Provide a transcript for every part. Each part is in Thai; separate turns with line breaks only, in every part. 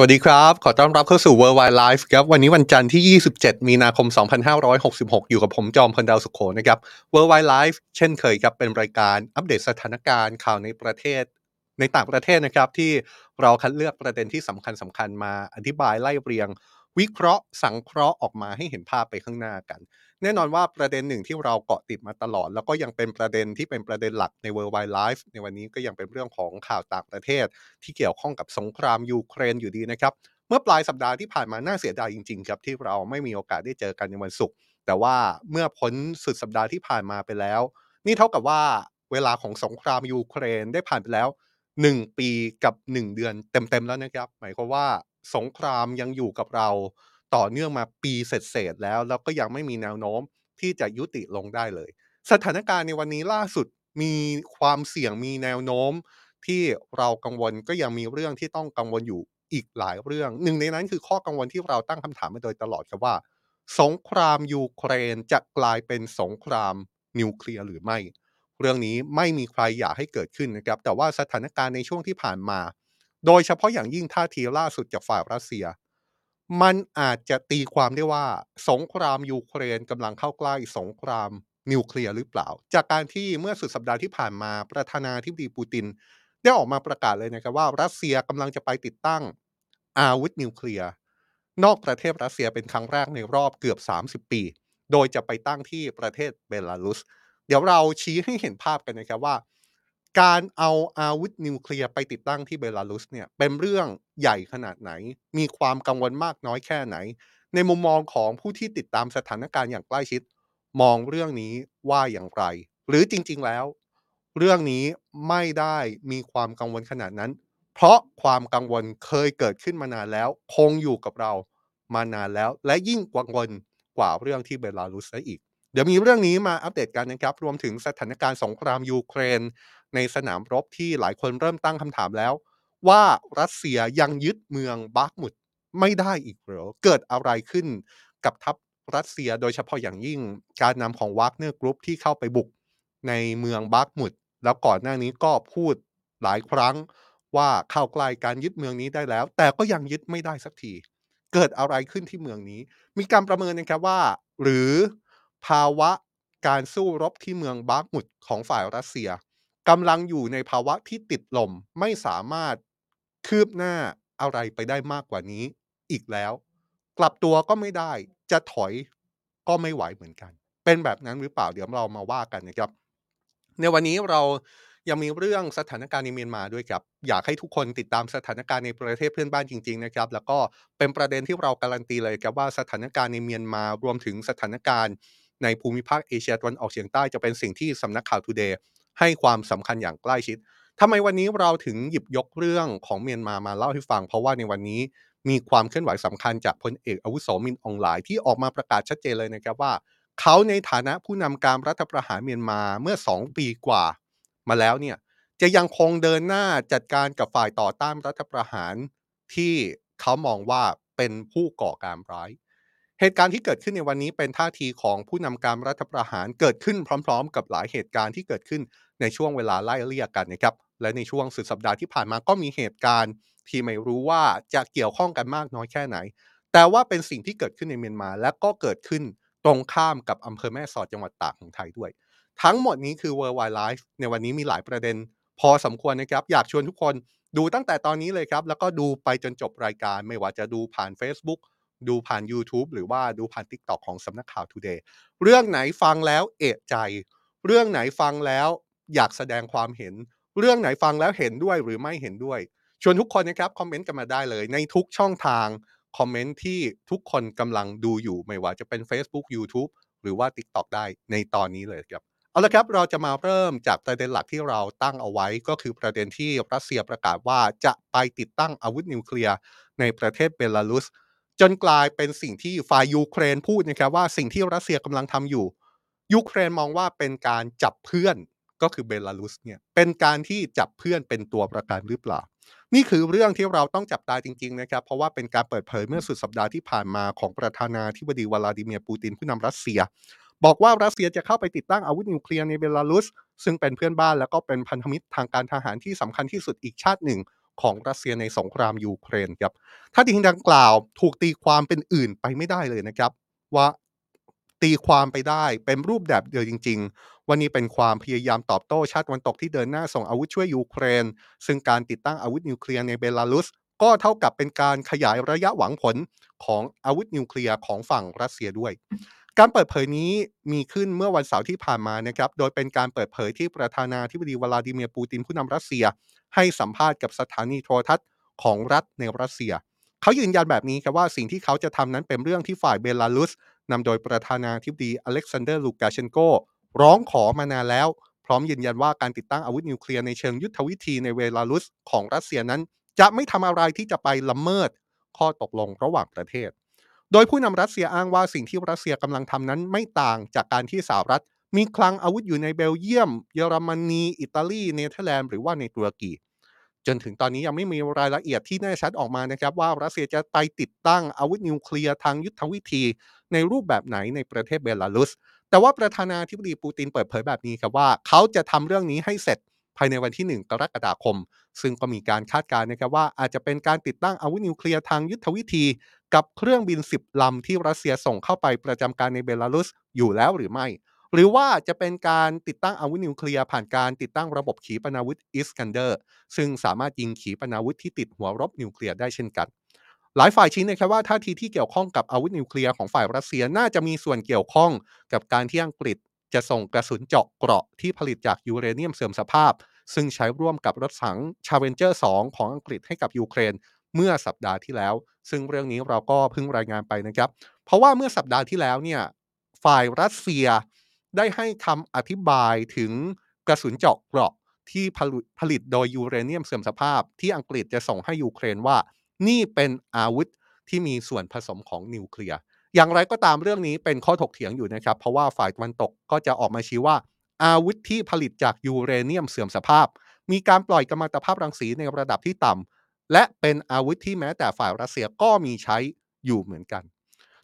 วัสดีครับ ขอต้อนรับเข้าสู่ Worldwide Life ครับ วันนี้วันจันทร์ที่ 27 มีนาคม 2566 อยู่กับผมจอมพลดาวสุขโขนะครับ Worldwide Life เช่นเคยครับ เป็นรายการอัปเดตสถานการณ์ข่าวในประเทศ ในต่างประเทศนะครับ ที่เราคัดเลือกประเด็นที่สำคัญสำคัญมาอธิบายไล่เรียง วิเคราะห์สังเคราะห์ออกมาให้เห็นภาพไปข้างหน้ากัน แน่นอนว่าประเด็นหนึ่งที่เราเกาะติดมาตลอด แล้วก็ยังเป็นประเด็นที่เป็นประเด็นหลักใน Worldwide Life ในวันนี้ก็ยังเป็นเรื่องของข่าวต่างประเทศ ที่เกี่ยวข้องกับสงครามยูเครนอยู่ดีนะครับ เมื่อปลายสัปดาห์ที่ผ่านมาน่าเสียดายจริงๆครับที่เราไม่มีโอกาสได้เจอกันในวันศุกร์แต่ว่าเมื่อพ้นสุดสัปดาห์ที่ผ่านมาไปแล้ว นี่เท่ากับว่าเวลาของสงครามยูเครนได้ผ่านไปแล้ว 1 ปีกับ 1 เดือนเต็มๆแล้วนะครับ หมายความว่าสงครามยังอยู่กับเรา ต่อเนื่องมาปีเศษๆแล้ว แล้วก็ยังไม่มีแนวโน้มที่จะยุติลงได้เลย สถานการณ์ในวันนี้ล่าสุดมีความเสี่ยงมีแนวโน้ม ที่เรากังวลก็ยังมีเรื่องที่ต้องกังวลอยู่อีกหลายเรื่อง หนึ่งในนั้นคือข้อกังวลที่เราตั้งคำถามมาโดยตลอดครับว่า สงครามยูเครนจะกลายเป็นสงครามนิวเคลียร์หรือไม่ เรื่องนี้ไม่มีใครอยากให้เกิดขึ้นนะครับ แต่ว่าสถานการณ์ในช่วงที่ผ่านมา โดยเฉพาะอย่างยิ่งท่าทีล่าสุดจากฝ่ายรัสเซีย มันอาจจะตีความได้ว่า สงครามยูเครนกำลังเข้าใกล้สงครามนิวเคลียร์หรือเปล่า จากการที่เมื่อสุดสัปดาห์ที่ผ่านมาประธานาธิบดีปูติน ได้ออกมาประกาศเลยนะครับว่า รัสเซียกำลังจะไปติดตั้งอาวุธนิวเคลียร์นอกประเทศรัสเซียเป็นครั้งแรกในรอบเกือบ 30 ปี โดยจะไปตั้งที่ประเทศเบลารุส เดี๋ยวเราชี้ให้เห็นภาพกันนะครับว่า การเอาอาวุธนิวเคลียร์ไปติดตั้งที่เบลารุสเนี่ยเป็นเรื่องใหญ่ขนาดไหน มีความกังวลมากน้อยแค่ไหน ในมุมมองของผู้ที่ติดตามสถานการณ์อย่างใกล้ชิด มองเรื่องนี้ว่าอย่างไร หรือจริง ๆแล้ว เรื่องนี้ไม่ได้มีความกังวลขนาดนั้น เพราะความกังวลเคยเกิดขึ้นมานานแล้ว คงอยู่กับเรามานานแล้ว และยิ่งกังวลกว่าเรื่องที่เบลารุสซะอีก เดี๋ยวมีเรื่องนี้มาอัปเดตกันนะครับ รวมถึงสถานการณ์สงครามยูเครน ในสนามรบที่หลายคนเริ่มตั้งคำถามแล้ว ว่ารัสเซียยังยึดเมืองบาร์กมุดไม่ได้อีกเหรอเกิดอะไรขึ้นกับทัพรัสเซียโดยเฉพาะอย่างยิ่งการนำของวากเนอร์กรุ๊ปที่เข้าไปบุกในเมืองบาร์กมุดแล้วก่อนหน้านี้ก็พูดหลายครั้งว่าเข้าใกล้การยึดเมืองนี้ได้แล้ว แต่ก็ยังยึดไม่ได้สักที เกิดอะไรขึ้นที่เมืองนี้ มีการประเมินนะครับว่า หรือภาวะการสู้รบที่เมืองบาร์กมุดของฝ่ายรัสเซีย กำลังอยู่ในภาวะที่ติดลมไม่สามารถคืบหน้าอะไรไปได้มากกว่านี้อีกแล้ว กลับตัวก็ไม่ได้จะถอยก็ไม่ไหวเหมือนกัน เป็นแบบนั้นหรือเปล่าเดี๋ยวเรามาว่ากันนะครับ ในวันนี้เรายังมีเรื่องสถานการณ์ในเมียนมาด้วยครับอยากให้ทุกคนติดตามสถานการณ์ในประเทศเพื่อนบ้านจริงๆนะครับ แล้วก็เป็นประเด็นที่เราการันตีเลยครับว่าสถานการณ์ในเมียนมารวมถึงสถานการณ์ในภูมิภาคเอเชียตะวันออกเฉียงใต้จะเป็นสิ่งที่สำนักข่าวทูเดย์ ให้ความสำคัญอย่างใกล้ชิดทำไมวันนี้เราถึงหยิบยกเรื่องของเมียนมามาเล่าให้ฟัง เพราะว่าในวันนี้มีความเคลื่อนไหวสำคัญจากพลเอกอาวุโสมินอองหลายที่ออกมาประกาศชัดเจนเลยนะครับว่า เขาในฐานะผู้นำการรัฐประหารเมียนมาเมื่อ 2 ปีกว่า มาแล้วเนี่ยจะยังคงเดินหน้าจัดการกับฝ่ายต่อต้านรัฐประหารที่เขามองว่าเป็นผู้ก่อการร้าย เหตุการณ์ที่เกิดขึ้นในวันนี้เป็นท่าทีของผู้นำการรัฐประหารเกิดขึ้นพร้อม ๆ กับหลายเหตุการณ์ที่เกิดขึ้น ในช่วงเวลาไล่เลี่ยกันนะครับและในช่วงสุดสัปดาห์ที่ผ่านมาก็มีเหตุการณ์ ที่ไม่รู้ว่าจะเกี่ยวข้องกันมากน้อยแค่ไหน แต่ว่าเป็นสิ่งที่เกิดขึ้นในเมียนมา และก็เกิดขึ้นตรงข้ามกับอำเภอแม่สอดจังหวัดตากของไทยด้วย ทั้งหมดนี้คือ Worldwide Life ในวันนี้มีหลายประเด็น พอสมควรนะครับ อยากชวนทุกคนดูตั้งแต่ตอนนี้เลยครับ แล้วก็ดูไปจนจบรายการ ไม่ว่าจะดูผ่าน Facebook ดูผ่าน YouTube หรือว่าดูผ่าน TikTok ของสำนักข่าว Today เรื่องไหนฟังแล้วเอะใจ เรื่องไหนฟังแล้ว อยากแสดงความเห็น เรื่องไหนฟังแล้วเห็นด้วยหรือไม่เห็นด้วย ชวนทุกคนนะครับคอมเมนต์กันมาได้เลย ในทุกช่องทางคอมเมนต์ที่ทุกคนกำลังดูอยู่ไม่ว่าจะเป็น Facebook YouTube หรือว่า TikTok ได้ในตอนนี้เลยครับเอาละครับเราจะมาเริ่มจากประเด็นหลักที่เราตั้งเอาไว้ ก็คือประเด็นที่รัสเซียประกาศว่าจะไปติดตั้งอาวุธนิวเคลียร์ในประเทศเบลารุส จนกลายเป็นสิ่งที่ฝ่ายยูเครนพูดนะครับว่าสิ่งที่รัสเซียกำลังทำอยู่ยูเครนมองว่าเป็นการจับเพื่อน ก็คือเบลารุสเนี่ยเป็นการที่จับเพื่อนเป็นตัวประกันหรือเปล่า นี่คือเรื่องที่เราต้องจับตาจริง ๆ นะครับ เพราะว่าเป็นการเปิดเผยเมื่อสุดสัปดาห์ที่ผ่านมาของประธานาธิบดีวลาดิเมียร์ปูตินผู้นำรัสเซีย บอกว่ารัสเซียจะเข้าไปติดตั้งอาวุธนิวเคลียร์ในเบลารุส ซึ่งเป็นเพื่อนบ้านแล้วก็เป็นพันธมิตรทางการทหารที่สำคัญที่สุดอีกชาติหนึ่งของรัสเซียในสงครามยูเครนครับท่าทีดังกล่าวถูกตีความเป็นอื่นไปไม่ได้เลยนะครับ ว่า ตีความไปได้เป็นรูปแบบเดียวจริง ๆ ว่านี่เป็นความพยายามตอบโต้ชาติวันตกที่เดินหน้าส่งอาวุธช่วยยูเครน ซึ่งการติดตั้งอาวุธนิวเคลียร์ในเบลารุส ก็เท่ากับเป็นการขยายระยะหวังผลของอาวุธนิวเคลียร์ของฝั่งรัสเซียด้วย การเปิดเผยนี้มีขึ้นเมื่อวันเสาร์ที่ผ่านมานะครับ โดยเป็นการเปิดเผยที่ประธานาธิบดีวลาดิเมียร์ปูตินผู้นำรัสเซีย ให้สัมภาษณ์กับสถานีโทรทัศน์ของรัฐในรัสเซียเขายืนยันแบบนี้ครับว่าสิ่งที่เขาจะทำนั้นเป็นเรื่องที่ฝ่ายเบลารุส นำโดยประธานาธิบดีอเล็กซานเดอร์ลูกาเชนโกร้องขอมานานแล้ว พร้อมยืนยันว่าการติดตั้งอาวุธนิวเคลียร์ในเชิงยุทธวิธีในเบลารุสของรัสเซียนั้น จะไม่ทำอะไรที่จะไปละเมิด ข้อตกลงระหว่างประเทศ โดยผู้นำรัสเซียอ้างว่าสิ่งที่รัสเซียกำลังทำนั้นไม่ต่างจากการที่สหรัฐ มีคลังอาวุธอยู่ในเบลเยียม เยอรมนี อิตาลี เนเธอร์แลนด์หรือว่าในตุรกีจนถึงตอนนี้ยังไม่มีรายละเอียดที่แน่ชัดออกมานะครับว่ารัสเซียจะไปติดตั้งอาวุธนิวเคลียร์ทางยุทธวิธี ในรูปแบบไหนในประเทศเบลารุส แต่ว่าประธานาธิบดีปูตินเปิดเผยแบบนี้ครับว่า เขาจะทำเรื่องนี้ให้เสร็จภายในวันที่ 1 กรกฎาคม ซึ่งก็มีการคาดการณ์นะครับว่าอาจจะเป็นการติดตั้งอาวุธนิวเคลียร์ทางยุทธวิธี กับเครื่องบิน 10 ลำที่รัสเซียส่งเข้าไปประจำการในเบลารุสอยู่แล้วหรือไม่ หรือว่าจะเป็นการติดตั้งอาวุธนิวเคลียร์ผ่านการติดตั้งระบบขีปนาวุธอิสกันเดอร์ ซึ่งสามารถยิงขีปนาวุธที่ติดหัวรบนิวเคลียร์ได้เช่นกัน หลายฝ่ายชี้นะครับว่าท่าทีที่เกี่ยวข้องกับอาวุธนิวเคลียร์ของฝ่ายรัสเซียน่าจะมีส่วนเกี่ยวข้องกับการที่อังกฤษจะส่งกระสุนเจาะเกราะที่ผลิตจากยูเรเนียมเสื่อมสภาพ ซึ่งใช้ร่วมกับรถถัง Challenger 2 ของอังกฤษให้กับยูเครนเมื่อสัปดาห์ที่แล้ว ซึ่งเรื่องนี้เราก็เพิ่งรายงานไปนะครับ เพราะว่าเมื่อสัปดาห์ที่แล้วเนี่ยฝ่ายรัสเซียได้ให้คำอธิบายถึงกระสุนเจาะเกราะที่ผลิตโดยยูเรเนียมเสื่อมสภาพ ที่อังกฤษจะส่งให้ยูเครนว่า นี่เป็นอาวุธที่มีส่วนผสมของนิวเคลียร์อย่างไรก็ตามเรื่องนี้เป็นข้อถกเถียงอยู่นะครับ เพราะว่าฝ่ายตะวันตกก็จะออกมาชี้ว่า อาวุธที่ผลิตจากยูเรเนียมเสื่อมสภาพ มีการปล่อยกัมมันตภาพรังสีในระดับที่ต่ำและเป็นอาวุธที่แม้แต่ฝ่ายรัสเซียก็มีใช้อยู่เหมือนกัน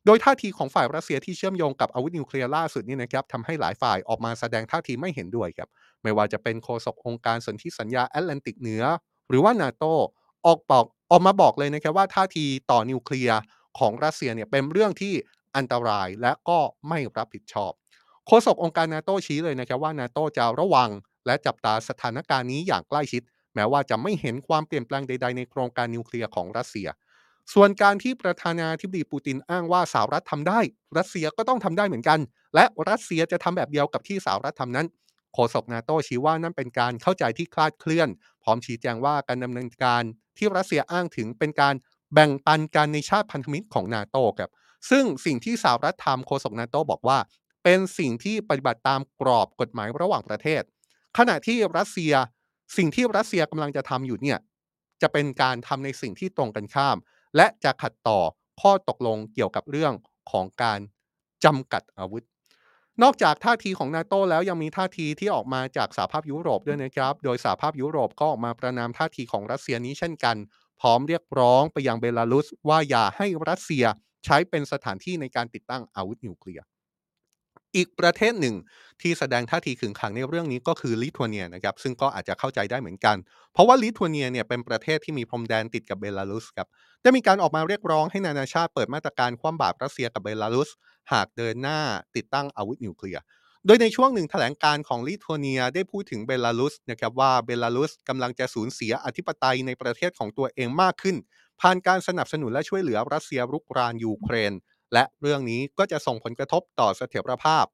โดยท่าทีของฝ่ายรัสเซียที่เชื่อมโยงกับอาวุธนิวเคลียร์ล่าสุดนี่นะครับทำให้หลายฝ่ายออกมาแสดงท่าทีไม่เห็นด้วยครับไม่ว่าจะเป็นโฆษกองค์การสนธิสัญญาแอตแลนติกเหนือ หรือว่านาโตออกบอก ออกมาบอกเลยนะครับว่าท่าทีต่อนิวเคลียร์ของรัสเซียเนี่ยเป็นเรื่องที่อันตรายและก็ไม่รับผิดชอบโฆษกองค์การนาโตชี้เลยนะครับว่านาโตจะระวังและจับตาสถานการณ์นี้อย่างใกล้ชิด แม้ว่าจะไม่เห็นความเปลี่ยนแปลงใด ๆ ในโครงการนิวเคลียร์ของรัสเซีย ส่วนการที่ประธานาธิบดีปูตินอ้างว่าสหรัฐทำได้ รัสเซียก็ต้องทำได้เหมือนกัน และรัสเซียจะทำแบบเดียวกับที่สหรัฐทำนั้นโฆษกนาโตชี้ว่านั่นเป็นการเข้าใจที่คลาดเคลื่อน พร้อมชี้แจงว่าการดำเนินการ ที่รัสเซียอ้างถึงเป็นการแบ่งปันกันในชาติพันธมิตรของนาโตครับ ซึ่งสิ่งที่สหรัฐทำโฆษกนาโตบอกว่า เป็นสิ่งที่ปฏิบัติตามกรอบกฎหมายระหว่างประเทศ ขณะที่รัสเซียสิ่งที่รัสเซียกำลังจะทำอยู่เนี่ยจะเป็นการทำในสิ่งที่ตรงกันข้าม และจะขัดต่อข้อตกลงเกี่ยวกับเรื่องของการจำกัดอาวุธ นอกจากท่าทีของนาโตแล้วยังมีท่าทีที่ออกมาจากสหภาพยุโรปด้วยนะครับ โดยสหภาพยุโรปก็ออกมาประนามท่าทีของรัสเซียนี้เช่นกัน พร้อมเรียกร้องไปยังเบลารุสว่าอย่าให้รัสเซียใช้เป็นสถานที่ในการติดตั้งอาวุธนิวเคลียร์ อีกประเทศหนึ่งที่แสดงท่าทีขึงขังในเรื่องนี้ก็คือลิทัวเนียนะครับซึ่งก็อาจจะเข้าใจได้เหมือนกัน เพราะว่าลิทัวเนียเนี่ยเป็นประเทศที่มีพรมแดนติดกับเบลารุสครับได้มีการออกมาเรียกร้องให้นานาชาติเปิดมาตรการคว่ำบาตรรัสเซียกับเบลารุส หากเดินหน้าติดตั้งอาวุธนิวเคลียร์โดยในช่วงหนึ่งแถลงการของลิทัวเนียได้พูดถึงเบลารุสนะครับว่าเบลารุสกำลังจะสูญเสียอธิปไตยในประเทศของตัวเองมากขึ้น ผ่านการสนับสนุนและช่วยเหลือรัสเซียรุกรานยูเครน และเรื่องนี้ก็จะส่งผลกระทบต่อเสถียรภาพ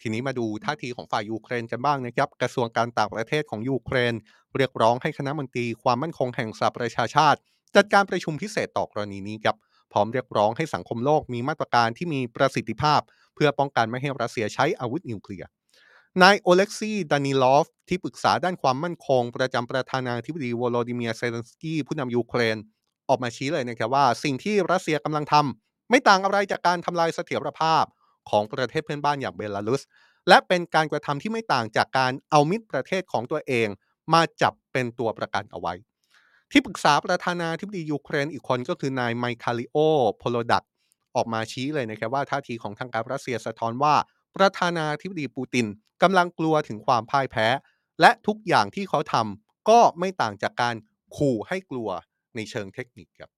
ทีนี้มาดูท่าทีของฝ่ายยูเครนกันบ้างนะครับ กระทรวงการต่างประเทศของยูเครน เรียกร้องให้คณะมนตรีความมั่นคงแห่งสหประชาชาติ จัดการประชุมพิเศษต่อกรณีนี้ครับพร้อมเรียกร้องให้สังคมโลกมีมาตรการที่มีประสิทธิภาพ เพื่อป้องกันไม่ให้รัสเซียใช้อาวุธนิวเคลียร์นายโอเล็กซีดานิลอฟ ที่ปรึกษาด้านความมั่นคง ประจำประธานาธิบดีวโลดิเมียร์เซเลนสกี้ผู้นำยูเครน ออกมาชี้เลยนะครับว่า สิ่งที่รัสเซียกำลังทำ ไม่ต่างอะไรจากการทำลายเสถียรภาพของประเทศเพื่อนบ้านอย่างเบลารุส และเป็นการกระทำที่ไม่ต่างจากการเอามิตรประเทศของตัวเองมาจับเป็นตัวประกันเอาไว้ ที่ปรึกษาประธานาธิบดียูเครนอีกคนก็คือนายมิคาอิโล โปโดลยักออกมาชี้เลยนะครับว่าท่าทีของทางการรัสเซียสะท้อนว่า ประธานาธิบดีปูตินกำลังกลัวถึงความพ่ายแพ้ และทุกอย่างที่เขาทำก็ไม่ต่างจากการขู่ให้กลัวในเชิงเทคนิคครับ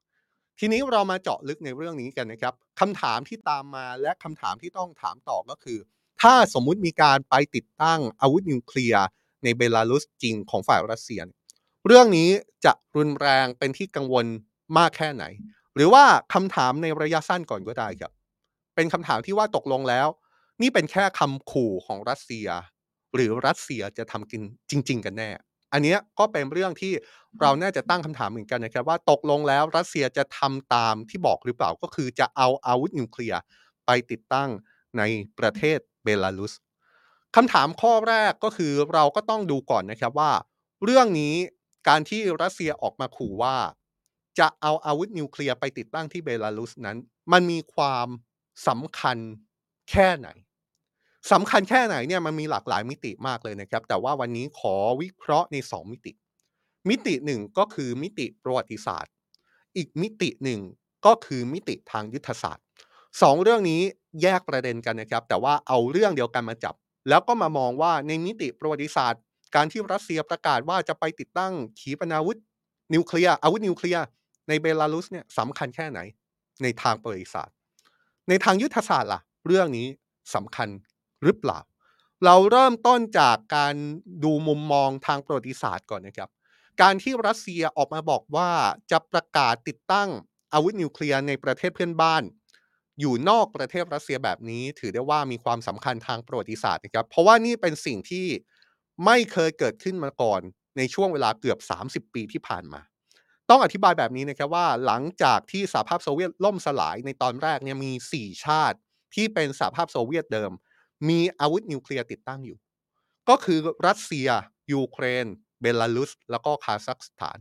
ทีนี้เรามาเจาะลึกในเรื่องนี้กันนะครับคำถามที่ตามมาและคำถามที่ต้องถามต่อก็คือ ถ้าสมมุติมีการไปติดตั้งอาวุธนิวเคลียร์ในเบลารุสจริงของฝ่ายรัสเซีย เรื่องนี้จะรุนแรงเป็นที่กังวลมากแค่ไหน หรือว่าคำถามในระยะสั้นก่อนก็ได้ครับ เป็นคำถามที่ว่าตกลงแล้ว นี่เป็นแค่คำขู่ของรัสเซีย หรือรัสเซียจะทำกินจริง ๆ กันแน่ อันนี้ก็เป็นเรื่องที่เราน่าจะตั้งคำถามเหมือนกันนะครับว่าตกลงแล้วรัสเซียจะทำตามที่บอกหรือเปล่าก็คือจะเอาอาวุธนิวเคลียร์ไปติดตั้งในประเทศเบลารุสคำถามข้อแรกก็คือเราก็ต้องดูก่อนนะครับว่า เรื่องนี้การที่รัสเซียออกมาขู่ว่า จะเอาอาวุธนิวเคลียร์ไปติดตั้งที่เบลารุสนั้น มันมีความสำคัญแค่ไหน สำคัญแค่ไหนเนี่ยมันมีหลากหลายมิติมากเลยนะครับ แต่ว่าวันนี้ขอวิเคราะห์ใน 2 มิติ มิติหนึ่งก็คือมิติประวัติศาสตร์ อีกมิติหนึ่งก็คือมิติทางยุทธศาสตร์สองเรื่องนี้แยกประเด็นกันนะครับ แต่ว่าเอาเรื่องเดียวกันมาจับ แล้วก็มามองว่าในมิติประวัติศาสตร์ การที่รัสเซียประกาศว่าจะไปติดตั้งขีปนาวุธนิวเคลียร์อาวุธนิวเคลียร์ในเบลารุสเนี่ยสำคัญแค่ไหน ในทางประวัติศาสตร์ ในทางยุทธศาสตร์ล่ะ เรื่องนี้สำคัญ หรือเปล่า เราเริ่มต้นจากการดูมุมมองทางประวัติศาสตร์ก่อนนะครับ การที่รัสเซียออกมาบอกว่าจะประกาศติดตั้งอาวุธนิวเคลียร์ในประเทศเพื่อนบ้าน อยู่นอกประเทศรัสเซียแบบนี้ ถือได้ว่ามีความสำคัญทางประวัติศาสตร์นะครับ เพราะว่านี่เป็นสิ่งที่ไม่เคยเกิดขึ้นมาก่อนในช่วงเวลาเกือบ 30 ปีที่ผ่านมา ต้องอธิบายแบบนี้นะครับว่าหลังจากที่สหภาพโซเวียตล่มสลายในตอนแรกเนี่ยมี 4 ชาติที่เป็นสหภาพโซเวียตเดิม มีอาวุธนิวเคลียร์ติดตั้งอยู่ ก็คือรัสเซีย ยูเครน เบลารุส แล้วก็คาซัคสถาน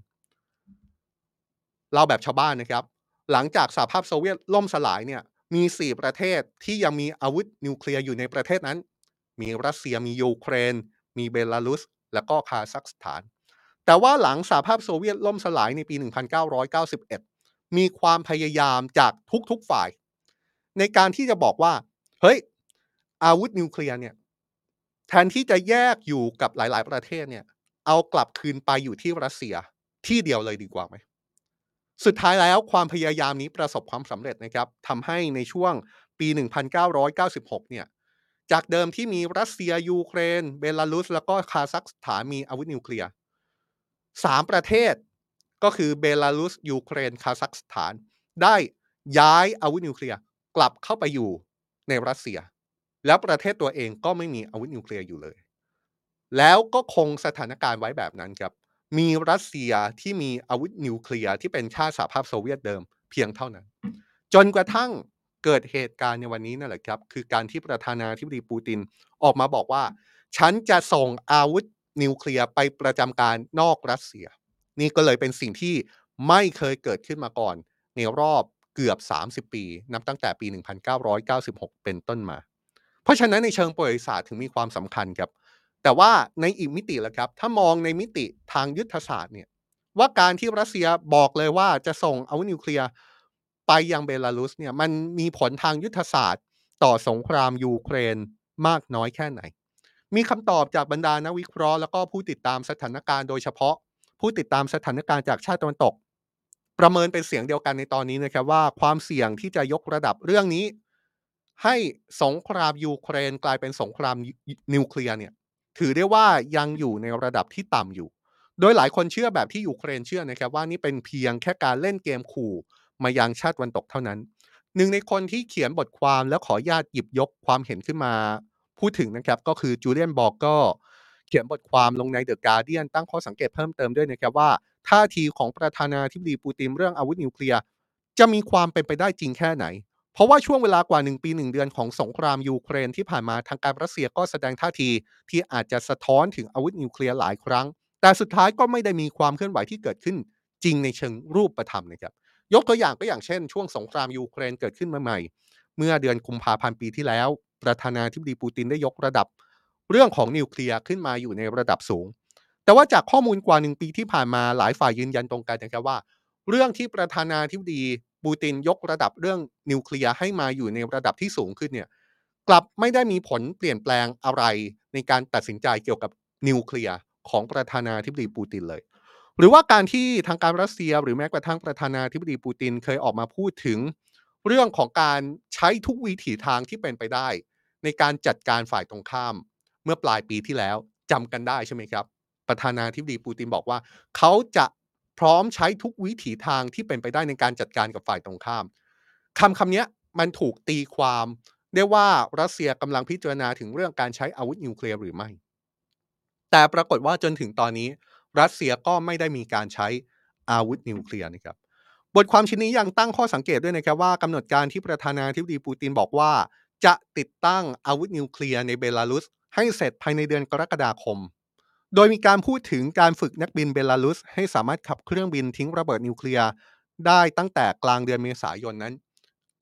เราแบบชาวบ้านนะครับ หลังจากสหภาพโซเวียตล่มสลายเนี่ยมี 4 ประเทศที่ยังมีอาวุธนิวเคลียร์อยู่ในประเทศนั้น มีรัสเซียมียูเครน มีเบลารุส แล้วก็คาซัคสถาน แต่ว่าหลังสหภาพโซเวียตล่มสลายในปี 1991 มีความพยายามจากทุกๆฝ่าย ในการที่จะบอกว่า เฮ้ย อาวุธนิวเคลียร์เนี่ยแทนที่จะแยกอยู่กับหลาย ๆ ประเทศเนี่ย เอากลับคืนไปอยู่ที่รัสเซียที่เดียวเลยดีกว่าไหมสุดท้ายแล้วความพยายามนี้ประสบความสำเร็จนะครับทำให้ในช่วงปี 1996 เนี่ย จากเดิมที่มีรัสเซีย ยูเครน เบลารุส แล้วก็คาซัคสถานมีอาวุธนิวเคลียร์สามประเทศก็คือเบลารุส ยูเครน คาซัคสถาน ได้ย้ายอาวุธนิวเคลียร์กลับเข้าไปอยู่ในรัสเซีย แล้วประเทศตัวเองก็ไม่มีอาวุธนิวเคลียร์อยู่เลย แล้วก็คงสถานการณ์ไว้แบบนั้นครับ มีรัสเซียที่มีอาวุธนิวเคลียร์ที่เป็นชาติสหภาพโซเวียตเดิมเพียงเท่านั้น จนกระทั่งเกิดเหตุการณ์ในวันนี้นั่นแหละครับ คือการที่ประธานาธิบดีปูตินออกมาบอกว่า ฉันจะส่งอาวุธนิวเคลียร์ไปประจำการนอกรัสเซีย นี่ก็เลยเป็นสิ่งที่ไม่เคยเกิดขึ้นมาก่อน ในรอบเกือบ 30 ปี นับตั้งแต่ปี 1996 เป็นต้นมา ราะฉะนั้นในเชิงประวัติศาสตร์ถึงมีความสำคัญครับ แต่ว่าในอีกมิติละครับ ถ้ามองในมิติทางยุทธศาสตร์เนี่ยว่าการที่รัสเซียบอกเลยว่าจะส่งอาวุธนิวเคลียร์ไปยังเบลารุสเนี่ยมันมีผลทางยุทธศาสตร์ ต่อสงครามยูเครนมากน้อยแค่ไหน มีคำตอบจากบรรดานักวิเคราะห์แล้วก็ผู้ติดตามสถานการณ์โดยเฉพาะ ผู้ติดตามสถานการณ์จากชาติตะวันตก ประเมินเป็นเสียงเดียวกันในตอนนี้นะครับว่าความเสี่ยงที่จะยกระดับเรื่องนี้ ให้สงครามยูเครนกลายเป็นสงครามนิวเคลียร์เนี่ยถือได้ว่ายังอยู่ในระดับที่ต่ำอยู่ โดยหลายคนเชื่อแบบที่ยูเครนเชื่อนะครับว่านี่เป็นเพียงแค่การเล่นเกมขู่มายังชาติวันตกเท่านั้น หนึ่งในคนที่เขียนบทความแล้วขอญาตหยิบยกความเห็นขึ้นมาพูดถึงนะครับก็คือจูเลียนบอกก็เขียนบทความลงในเดอะการ์เดียนตั้งข้อสังเกตเพิ่มเติมด้วยนะครับว่าท่าทีของประธานาธิบดีปูตินเรื่องอาวุธนิวเคลียร์จะมีความเป็นไปได้จริงแค่ไหน ราะว่าช่วงเวลากว่า 1 ปี 1 เดือนของสงครามยูเครนที่ผ่านมาทางการรัสเซียก็แสดงท่าทีที่อาจจะสะท้อนถึงอาวุธนิวเคลียร์หลายครั้ง แต่สุดท้ายก็ไม่ได้มีความเคลื่อนไหวที่เกิดขึ้นจริงในเชิงรูปธรรมนะครับยกตัวอย่างก็อย่างเช่น ช่วงสงครามยูเครนเกิดขึ้นมาใหม่ เมื่อเดือนกุมภาพันธ์ปีที่แล้ว ประธานาธิบดีปูตินได้ยกระดับ เรื่องของนิวเคลียร์ขึ้นมาอยู่ในระดับสูง แต่ว่าจากข้อมูลกว่าหนึ่งปีที่ผ่านมาหลายฝ่ายยืนยันตรงกันนะครับว่า เรื่องที่ประธานาธิบดี ปูตินยกระดับเรื่องนิวเคลียร์ให้มาอยู่ในระดับที่สูงขึ้นเนี่ยกลับไม่ได้มีผลเปลี่ยนแปลงอะไรในการตัดสินใจเกี่ยวกับนิวเคลียร์ของประธานาธิบดีปูตินเลย หรือว่าการที่ทางการรัสเซีย หรือแม้กระทั่งประธานาธิบดีปูตินเคยออกมาพูดถึงเรื่องของการใช้ทุกวิถีทางที่เป็นไปได้ ในการจัดการฝ่ายตรงข้าม เมื่อปลายปีที่แล้วจำกันได้ใช่ไหมครับ ประธานาธิบดีปูตินบอกว่า เขาจะ พร้อมใช้ทุกวิถีทางที่เป็นไปได้ในการจัดการกับฝ่ายตรงข้ามคำคำนี้มันถูกตีความได้ว่ารัสเซียกำลังพิจารณาถึงเรื่องการใช้อาวุธนิวเคลียร์หรือไม่ แต่ปรากฏว่าจนถึงตอนนี้ รัสเซียก็ไม่ได้มีการใช้อาวุธนิวเคลียร์นะครับ บทความชิ้นนี้ยังตั้งข้อสังเกตด้วยนะครับว่ากำหนดการที่ประธานาธิบดีปูตินบอกว่า จะติดตั้งอาวุธนิวเคลียร์ในเบลารุสให้เสร็จภายในเดือนกรกฎาคม โดยมีการพูดถึงการฝึกนักบินเบลารุส ให้สามารถขับเครื่องบินทิ้งระเบิดนิวเคลียร์ได้ตั้งแต่กลางเดือนเมษายนนั้น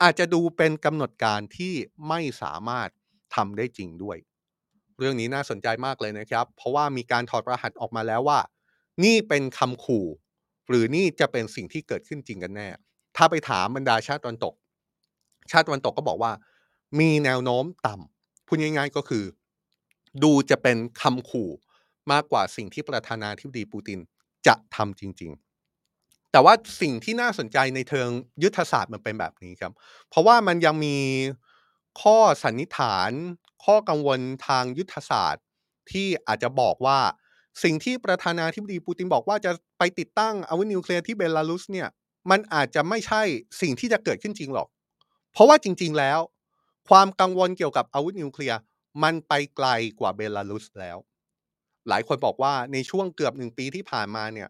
อาจจะดูเป็นกำหนดการที่ไม่สามารถทำได้จริงด้วย เรื่องนี้น่าสนใจมากเลยนะครับ เพราะว่ามีการถอดรหัสออกมาแล้วว่า นี่เป็นคำขู่ หรือนี่จะเป็นสิ่งที่เกิดขึ้นจริงกันแน่ ถ้าไปถามบรรดาชาติตะวันตก ชาติตะวันตกก็บอกว่า มีแนวโน้มต่ำพูดง่ายๆก็คือ ดูจะเป็นคำขู่ มากกว่าสิ่งที่ประธานาธิบดีปูตินจะทำจริง ๆ แต่ว่าสิ่งที่น่าสนใจในเทิงยุทธศาสตร์มันเป็นแบบนี้ครับ เพราะว่ามันยังมีข้อสันนิษฐาน ข้อกังวลทางยุทธศาสตร์ที่อาจจะบอกว่าสิ่งที่ประธานาธิบดีปูตินบอกว่าจะไปติดตั้งอาวุธนิวเคลียร์ที่เบลารุสเนี่ยมันอาจจะไม่ใช่สิ่งที่จะเกิดขึ้นจริงหรอก เพราะว่าจริง ๆ แล้ว ความกังวลเกี่ยวกับอาวุธนิวเคลียร์มันไปไกลกว่าเบลารุสแล้ว หลายคนบอกว่าในช่วงเกือบหนึ่งปีที่ผ่านมาเนี่ย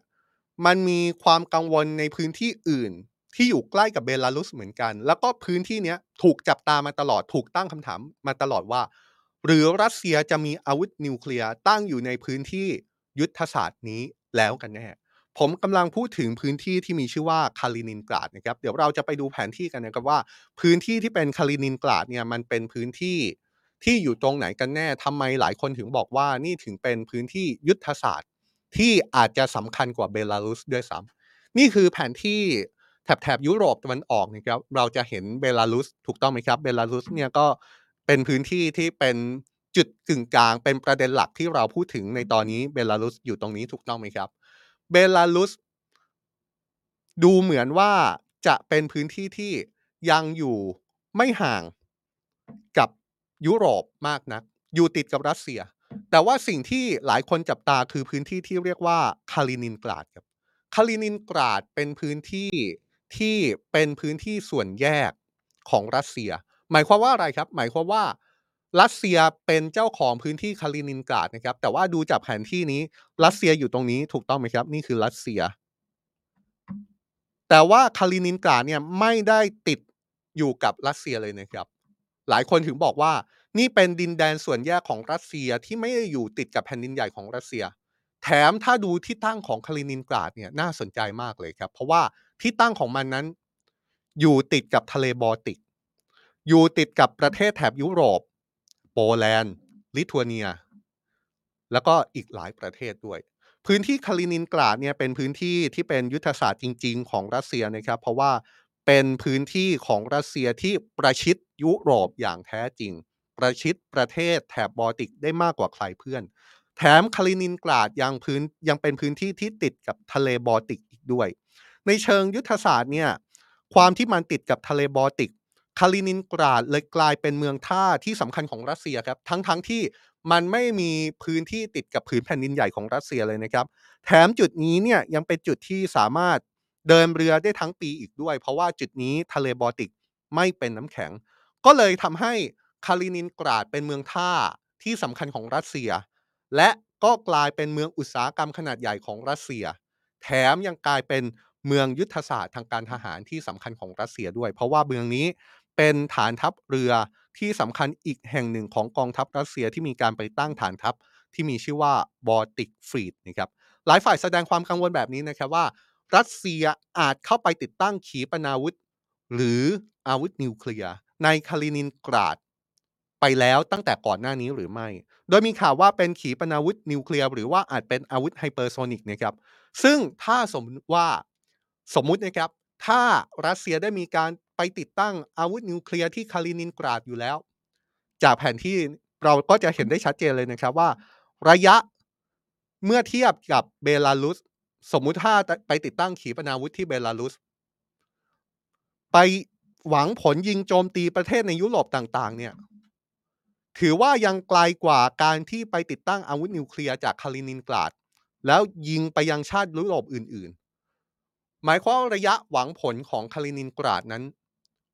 มันมีความกังวลในพื้นที่อื่น ที่อยู่ใกล้กับเบลารุสเหมือนกัน แล้วก็พื้นที่นี้ถูกจับตามาตลอดถูกตั้งคำถามมาตลอดว่า หรือรัสเซียจะมีอาวุธนิวเคลียร์ตั้งอยู่ในพื้นที่ยุทธศาสตร์นี้แล้วกันแน่ผมกำลังพูดถึงพื้นที่ที่มีชื่อว่าคาลินินกราดนะครับ เดี๋ยวเราจะไปดูแผนที่กันนะครับว่า พื้นที่ที่เป็นคาลินินกราดเนี่ยมันเป็นพื้นที่ ที่อยู่ตรงไหนกันแน่ทำไมหลายคนถึงบอกว่านี่ถึงเป็นพื้นที่ยุทธศาสตร์ ที่อาจจะสำคัญกว่าเบลารุสด้วยซ้ำนี่คือแผนที่แถบแถบยุโรปตะวันออกนะครับเราจะเห็นเบลารุสถูกต้องไหมครับเบลารุสเนี่ยก็เป็นพื้นที่ที่เป็นจุดกึ่งกลางเป็นประเด็นหลักที่เราพูดถึงในตอนนี้เบลารุสอยู่ตรงนี้ถูกต้องไหมครับเบลารุสดูเหมือนว่าจะเป็นพื้นที่ที่ยังอยู่ไม่ห่างกับ ยุโรปมากนัก อยู่ติดกับรัสเซีย แต่ว่าสิ่งที่หลายคนจับตาคือพื้นที่ที่เรียกว่าคาลินินกราดครับคาลินินกราดเป็นพื้นที่ที่เป็นพื้นที่ส่วนแยกของรัสเซีย หมายความว่าอะไรครับ หมายความว่ารัสเซียเป็นเจ้าของพื้นที่คาลินินกราดนะครับ แต่ว่าดูจากแผนที่นี้รัสเซียอยู่ตรงนี้ถูกต้องไหมครับ นี่คือรัสเซีย แต่ว่าคาลินินกราดเนี่ยไม่ได้ติดอยู่กับรัสเซียเลยนะครับ หลายคนถึงบอกว่า นี่เป็นดินแดนส่วนแยกของรัสเซียที่ไม่ได้อยู่ติดกับแผ่นดินใหญ่ของรัสเซีย แถมถ้าดูที่ตั้งของคาลินินกราดเนี่ยน่าสนใจมากเลยครับ เพราะว่าที่ตั้งของมันนั้น อยู่ติดกับทะเลบอลติก อยู่ติดกับประเทศแถบยุโรป โปแลนด์ ลิทัวเนีย แล้วก็อีกหลายประเทศด้วยพื้นที่คาลินินกราดเนี่ยเป็นพื้นที่ที่เป็นยุทธศาสตร์จริง ๆ ของรัสเซียนะครับ เพราะว่า เป็นพื้นที่ของรัสเซียที่ประชิดยุโรปอย่างแท้จริง ประชิดประเทศแถบบอลติกได้มากกว่าใครเพื่อน แถมคาลินินกราดยังพื้นยังเป็นพื้นที่ที่ติดกับทะเลบอลติกอีกด้วย ในเชิงยุทธศาสตร์เนี่ยความที่มันติดกับทะเลบอลติกคาลินินกราดเลยกลายเป็นเมืองท่าที่สำคัญของรัสเซียครับทั้งๆที่มันไม่มีพื้นที่ติดกับผืนแผ่นดินใหญ่ของรัสเซียเลยนะครับ แถมจุดนี้เนี่ยยังเป็นจุดที่สามารถ เดินเรือได้ทั้งปีอีกด้วย เพราะว่าจุดนี้ทะเลบอลติกไม่เป็นน้ำแข็ง ก็เลยทำให้คาลินินกราดเป็นเมืองท่าที่สำคัญของรัสเซีย และก็กลายเป็นเมืองอุตสาหกรรมขนาดใหญ่ของรัสเซีย แถมยังกลายเป็นเมืองยุทธศาสตร์ทางการทหารที่สำคัญของรัสเซียด้วย เพราะว่าเมืองนี้เป็นฐานทัพเรือที่สำคัญอีกแห่งหนึ่งของกองทัพรัสเซียที่มีการไปตั้งฐานทัพที่มีชื่อว่า Baltic Fleet นะครับหลายฝ่ายแสดงความกังวลแบบนี้นะครับว่า รัสเซียอาจเข้าไปติดตั้งขีปนาวุธ หรืออาวุธนิวเคลียร์ในคาลินินกราด ไปแล้วตั้งแต่ก่อนหน้านี้หรือไม่ โดยมีข่าวว่าเป็นขีปนาวุธนิวเคลียร์หรือว่าอาจเป็นอาวุธไฮเปอร์โซนิกนะครับซึ่งถ้าสมมติว่าสมมุตินะครับ ถ้ารัสเซียได้มีการไปติดตั้งอาวุธนิวเคลียร์ที่คาลินินกราดอยู่แล้ว จากแผนที่เราก็จะเห็นได้ชัดเจนเลยนะครับว่า ระยะเมื่อเทียบกับเบลารุส สมมุติถ้าไปติดตั้งขีปนาวุธที่เบลารุส ไปหวังผลยิงโจมตีประเทศในยุโรปต่าง ๆ เนี่ย ถือว่ายังไกลกว่าการที่ไปติดตั้งอาวุธนิวเคลียร์จากคาลินินกราด แล้วยิงไปยังชาติยุโรปอื่น ๆ หมายความระยะหวังผลของคาลินินกราดนั้น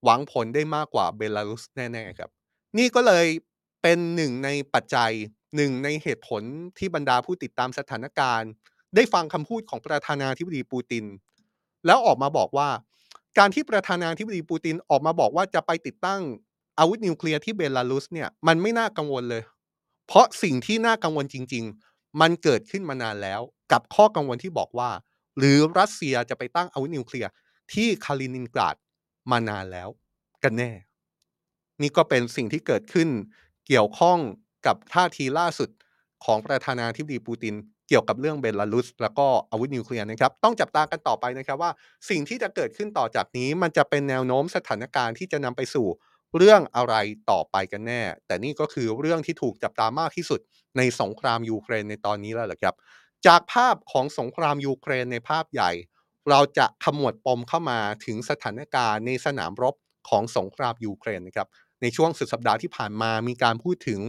หวังผลได้มากกว่าเบลารุสแน่ ๆ ครับ นี่ก็เลยเป็นหนึ่งในปัจจัยหนึ่งในเหตุผลที่บรรดาผู้ติดตามสถานการณ์ ได้ฟังคำพูดของประธานาธิบดีปูติน แล้วออกมาบอกว่า การที่ประธานาธิบดีปูตินออกมาบอกว่าจะไปติดตั้งอาวุธนิวเคลียร์ที่เบลารุสเนี่ยมันไม่น่ากังวลเลย เพราะสิ่งที่น่ากังวลจริง ๆ มันเกิดขึ้นมานานแล้ว กับข้อกังวลที่บอกว่า หรือรัสเซียจะไปตั้งอาวุธนิวเคลียร์ที่คาลินินกราดมานานแล้ว กันแน่ นี่ก็เป็นสิ่งที่เกิดขึ้นเกี่ยวข้องกับท่าทีล่าสุดของประธานาธิบดีปูติน เกี่ยวกับเรื่องเบลารุส แล้วก็อาวุธนิวเคลียร์นะครับ ต้องจับตากันต่อไปนะครับว่า สิ่งที่จะเกิดขึ้นต่อจากนี้ มันจะเป็นแนวโน้มสถานการณ์ที่จะนำไปสู่เรื่องอะไรต่อไปกันแน่ แต่นี่ก็คือเรื่องที่ถูกจับตามากที่สุดในสงครามยูเครนในตอนนี้แล้วแหละครับ จากภาพของสงครามยูเครนในภาพใหญ่ เราจะขมวดปมเข้ามาถึงสถานการณ์ในสนามรบของสงครามยูเครนนะครับ ในช่วงสุดสัปดาห์ที่ผ่านมามีการพูดถึง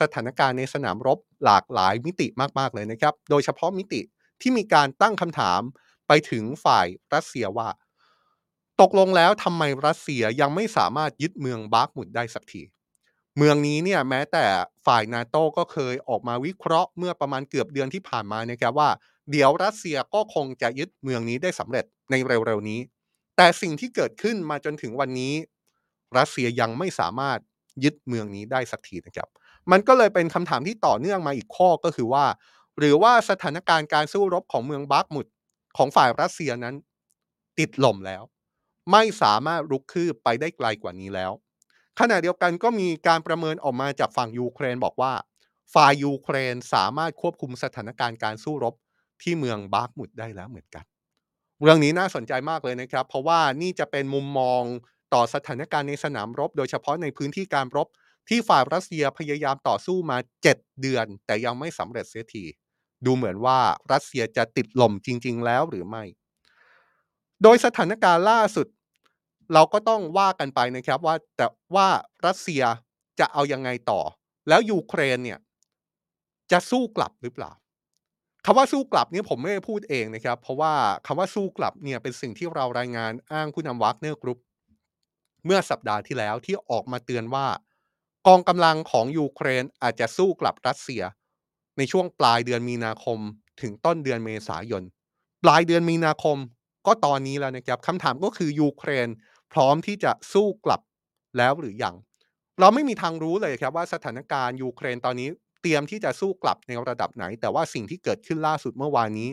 สถานการณ์ในสนามรบหลากหลายมิติมาก ๆ เลยนะครับ โดยเฉพาะมิติที่มีการตั้งคำถามไปถึงฝ่ายรัสเซียว่า ตกลงแล้วทำไมรัสเซียยังไม่สามารถยึดเมืองบาร์กมุดได้สักที เมืองนี้เนี่ยแม้แต่ฝ่ายนาโต้ก็เคยออกมาวิเคราะห์เมื่อประมาณเกือบเดือนที่ผ่านมานะครับว่า เดี๋ยวรัสเซียก็คงจะยึดเมืองนี้ได้สำเร็จในเร็วๆนี้ แต่สิ่งที่เกิดขึ้นมาจนถึงวันนี้ รัสเซียยังไม่สามารถยึดเมืองนี้ได้สักทีนะครับ มันก็เลยเป็นคำถามที่ต่อเนื่องมาอีกข้อก็คือว่า หรือว่าสถานการณ์การสู้รบของเมืองบาร์กมุดของฝ่ายรัสเซียนั้น ติดลมแล้ว ไม่สามารถลุกคืบไปได้ไกลกว่านี้แล้ว ขณะเดียวกันก็มีการประเมินออกมาจากฝั่งยูเครนบอกว่า ฝ่ายยูเครนสามารถควบคุมสถานการณ์การสู้รบที่เมืองบาร์กมุดได้แล้วเหมือนกัน เรื่องนี้น่าสนใจมากเลยนะครับ เพราะว่านี่จะเป็นมุมมอง ต่อสถานการณ์ในสนามรบ โดยเฉพาะในพื้นที่การรบ ที่ฝ่ายรัสเซียพยายามต่อสู้มา 7 เดือน แต่ยังไม่สำเร็จเสียทีดูเหมือนว่ารัสเซียจะติดลมจริง ๆ แล้วหรือไม่ โดยสถานการณ์ล่าสุด เราก็ต้องว่ากันไปนะครับว่าแต่ว่ารัสเซียจะเอายังไงต่อ แล้วยูเครนเนี่ยจะสู้กลับหรือเปล่าคำว่าสู้กลับนี่ผมไม่ได้พูดเองนะครับ เพราะว่าคำว่าสู้กลับเนี่ยเป็นสิ่งที่เรารายงานอ้างผู้นำ Wagner Group เมื่อสัปดาห์ที่แล้วที่ออกมาเตือนว่า กองกำลังของยูเครนอาจจะสู้กลับรัสเซีย ในช่วงปลายเดือนมีนาคมถึงต้นเดือนเมษายน ปลายเดือนมีนาคมก็ตอนนี้แล้วนะครับคำถามก็คือยูเครนพร้อมที่จะสู้กลับแล้วหรือยังเราไม่มีทางรู้เลยครับว่าสถานการณ์ยูเครนตอนนี้เตรียมที่จะสู้กลับในระดับไหน แต่ว่าสิ่งที่เกิดขึ้นล่าสุดเมื่อวานนี้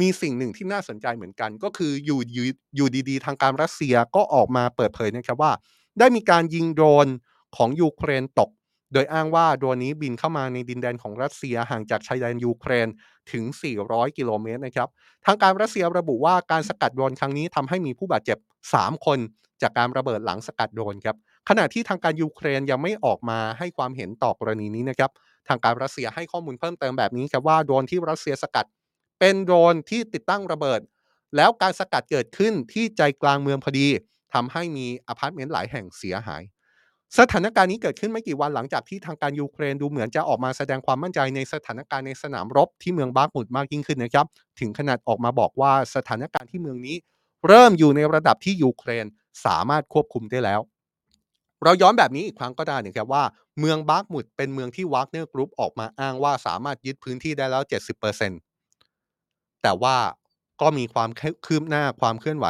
มีสิ่งหนึ่งที่น่าสนใจเหมือนกัน ก็คืออยู่อยู่อยู่ดีๆ ทางการรัสเซียก็ออกมาเปิดเผยนะครับว่า ได้มีการยิงโดรนของยูเครนตก โดยอ้างว่าโดรนนี้บินเข้ามาในดินแดนของรัสเซียห่างจากชายแดนยูเครนถึง 400 กิโลเมตรนะครับทางการรัสเซียระบุว่าการสกัดโดรนครั้งนี้ทำให้มีผู้บาดเจ็บ 3 คนจากการระเบิดหลังสกัดโดรนครับขณะที่ทางการยูเครนยังไม่ออกมาให้ความเห็นต่อกรณีนี้นะครับทางการรัสเซียให้ข้อมูลเพิ่มเติมแบบนี้ครับว่าโดรนที่รัสเซียสกัด เป็นโดรนที่ติดตั้งระเบิด แล้วการสกัดเกิดขึ้นที่ใจกลางเมืองพอดีทำให้มีอพาร์ตเมนต์หลายแห่งเสียหาย สถานการณ์นี้เกิดขึ้นไม่กี่วันหลังจากที่ทางการยูเครนดูเหมือนจะออกมาแสดงความมั่นใจในสถานการณ์ในสนามรบที่เมืองบาร์กมุดมากยิ่งขึ้นนะครับ ถึงขนาดออกมาบอกว่าสถานการณ์ที่เมืองนี้ เริ่มอยู่ในระดับที่ยูเครนสามารถควบคุมได้แล้วเราย้อนแบบนี้อีกครั้งก็ได้นะครับว่าเมืองบาร์กมุดเป็นเมืองที่วากเนอร์กรุ๊ปออกมาอ้างว่าสามารถยึดพื้นที่ได้แล้ว 70% แต่ว่าก็มีความคืบหน้าความเคลื่อนไหว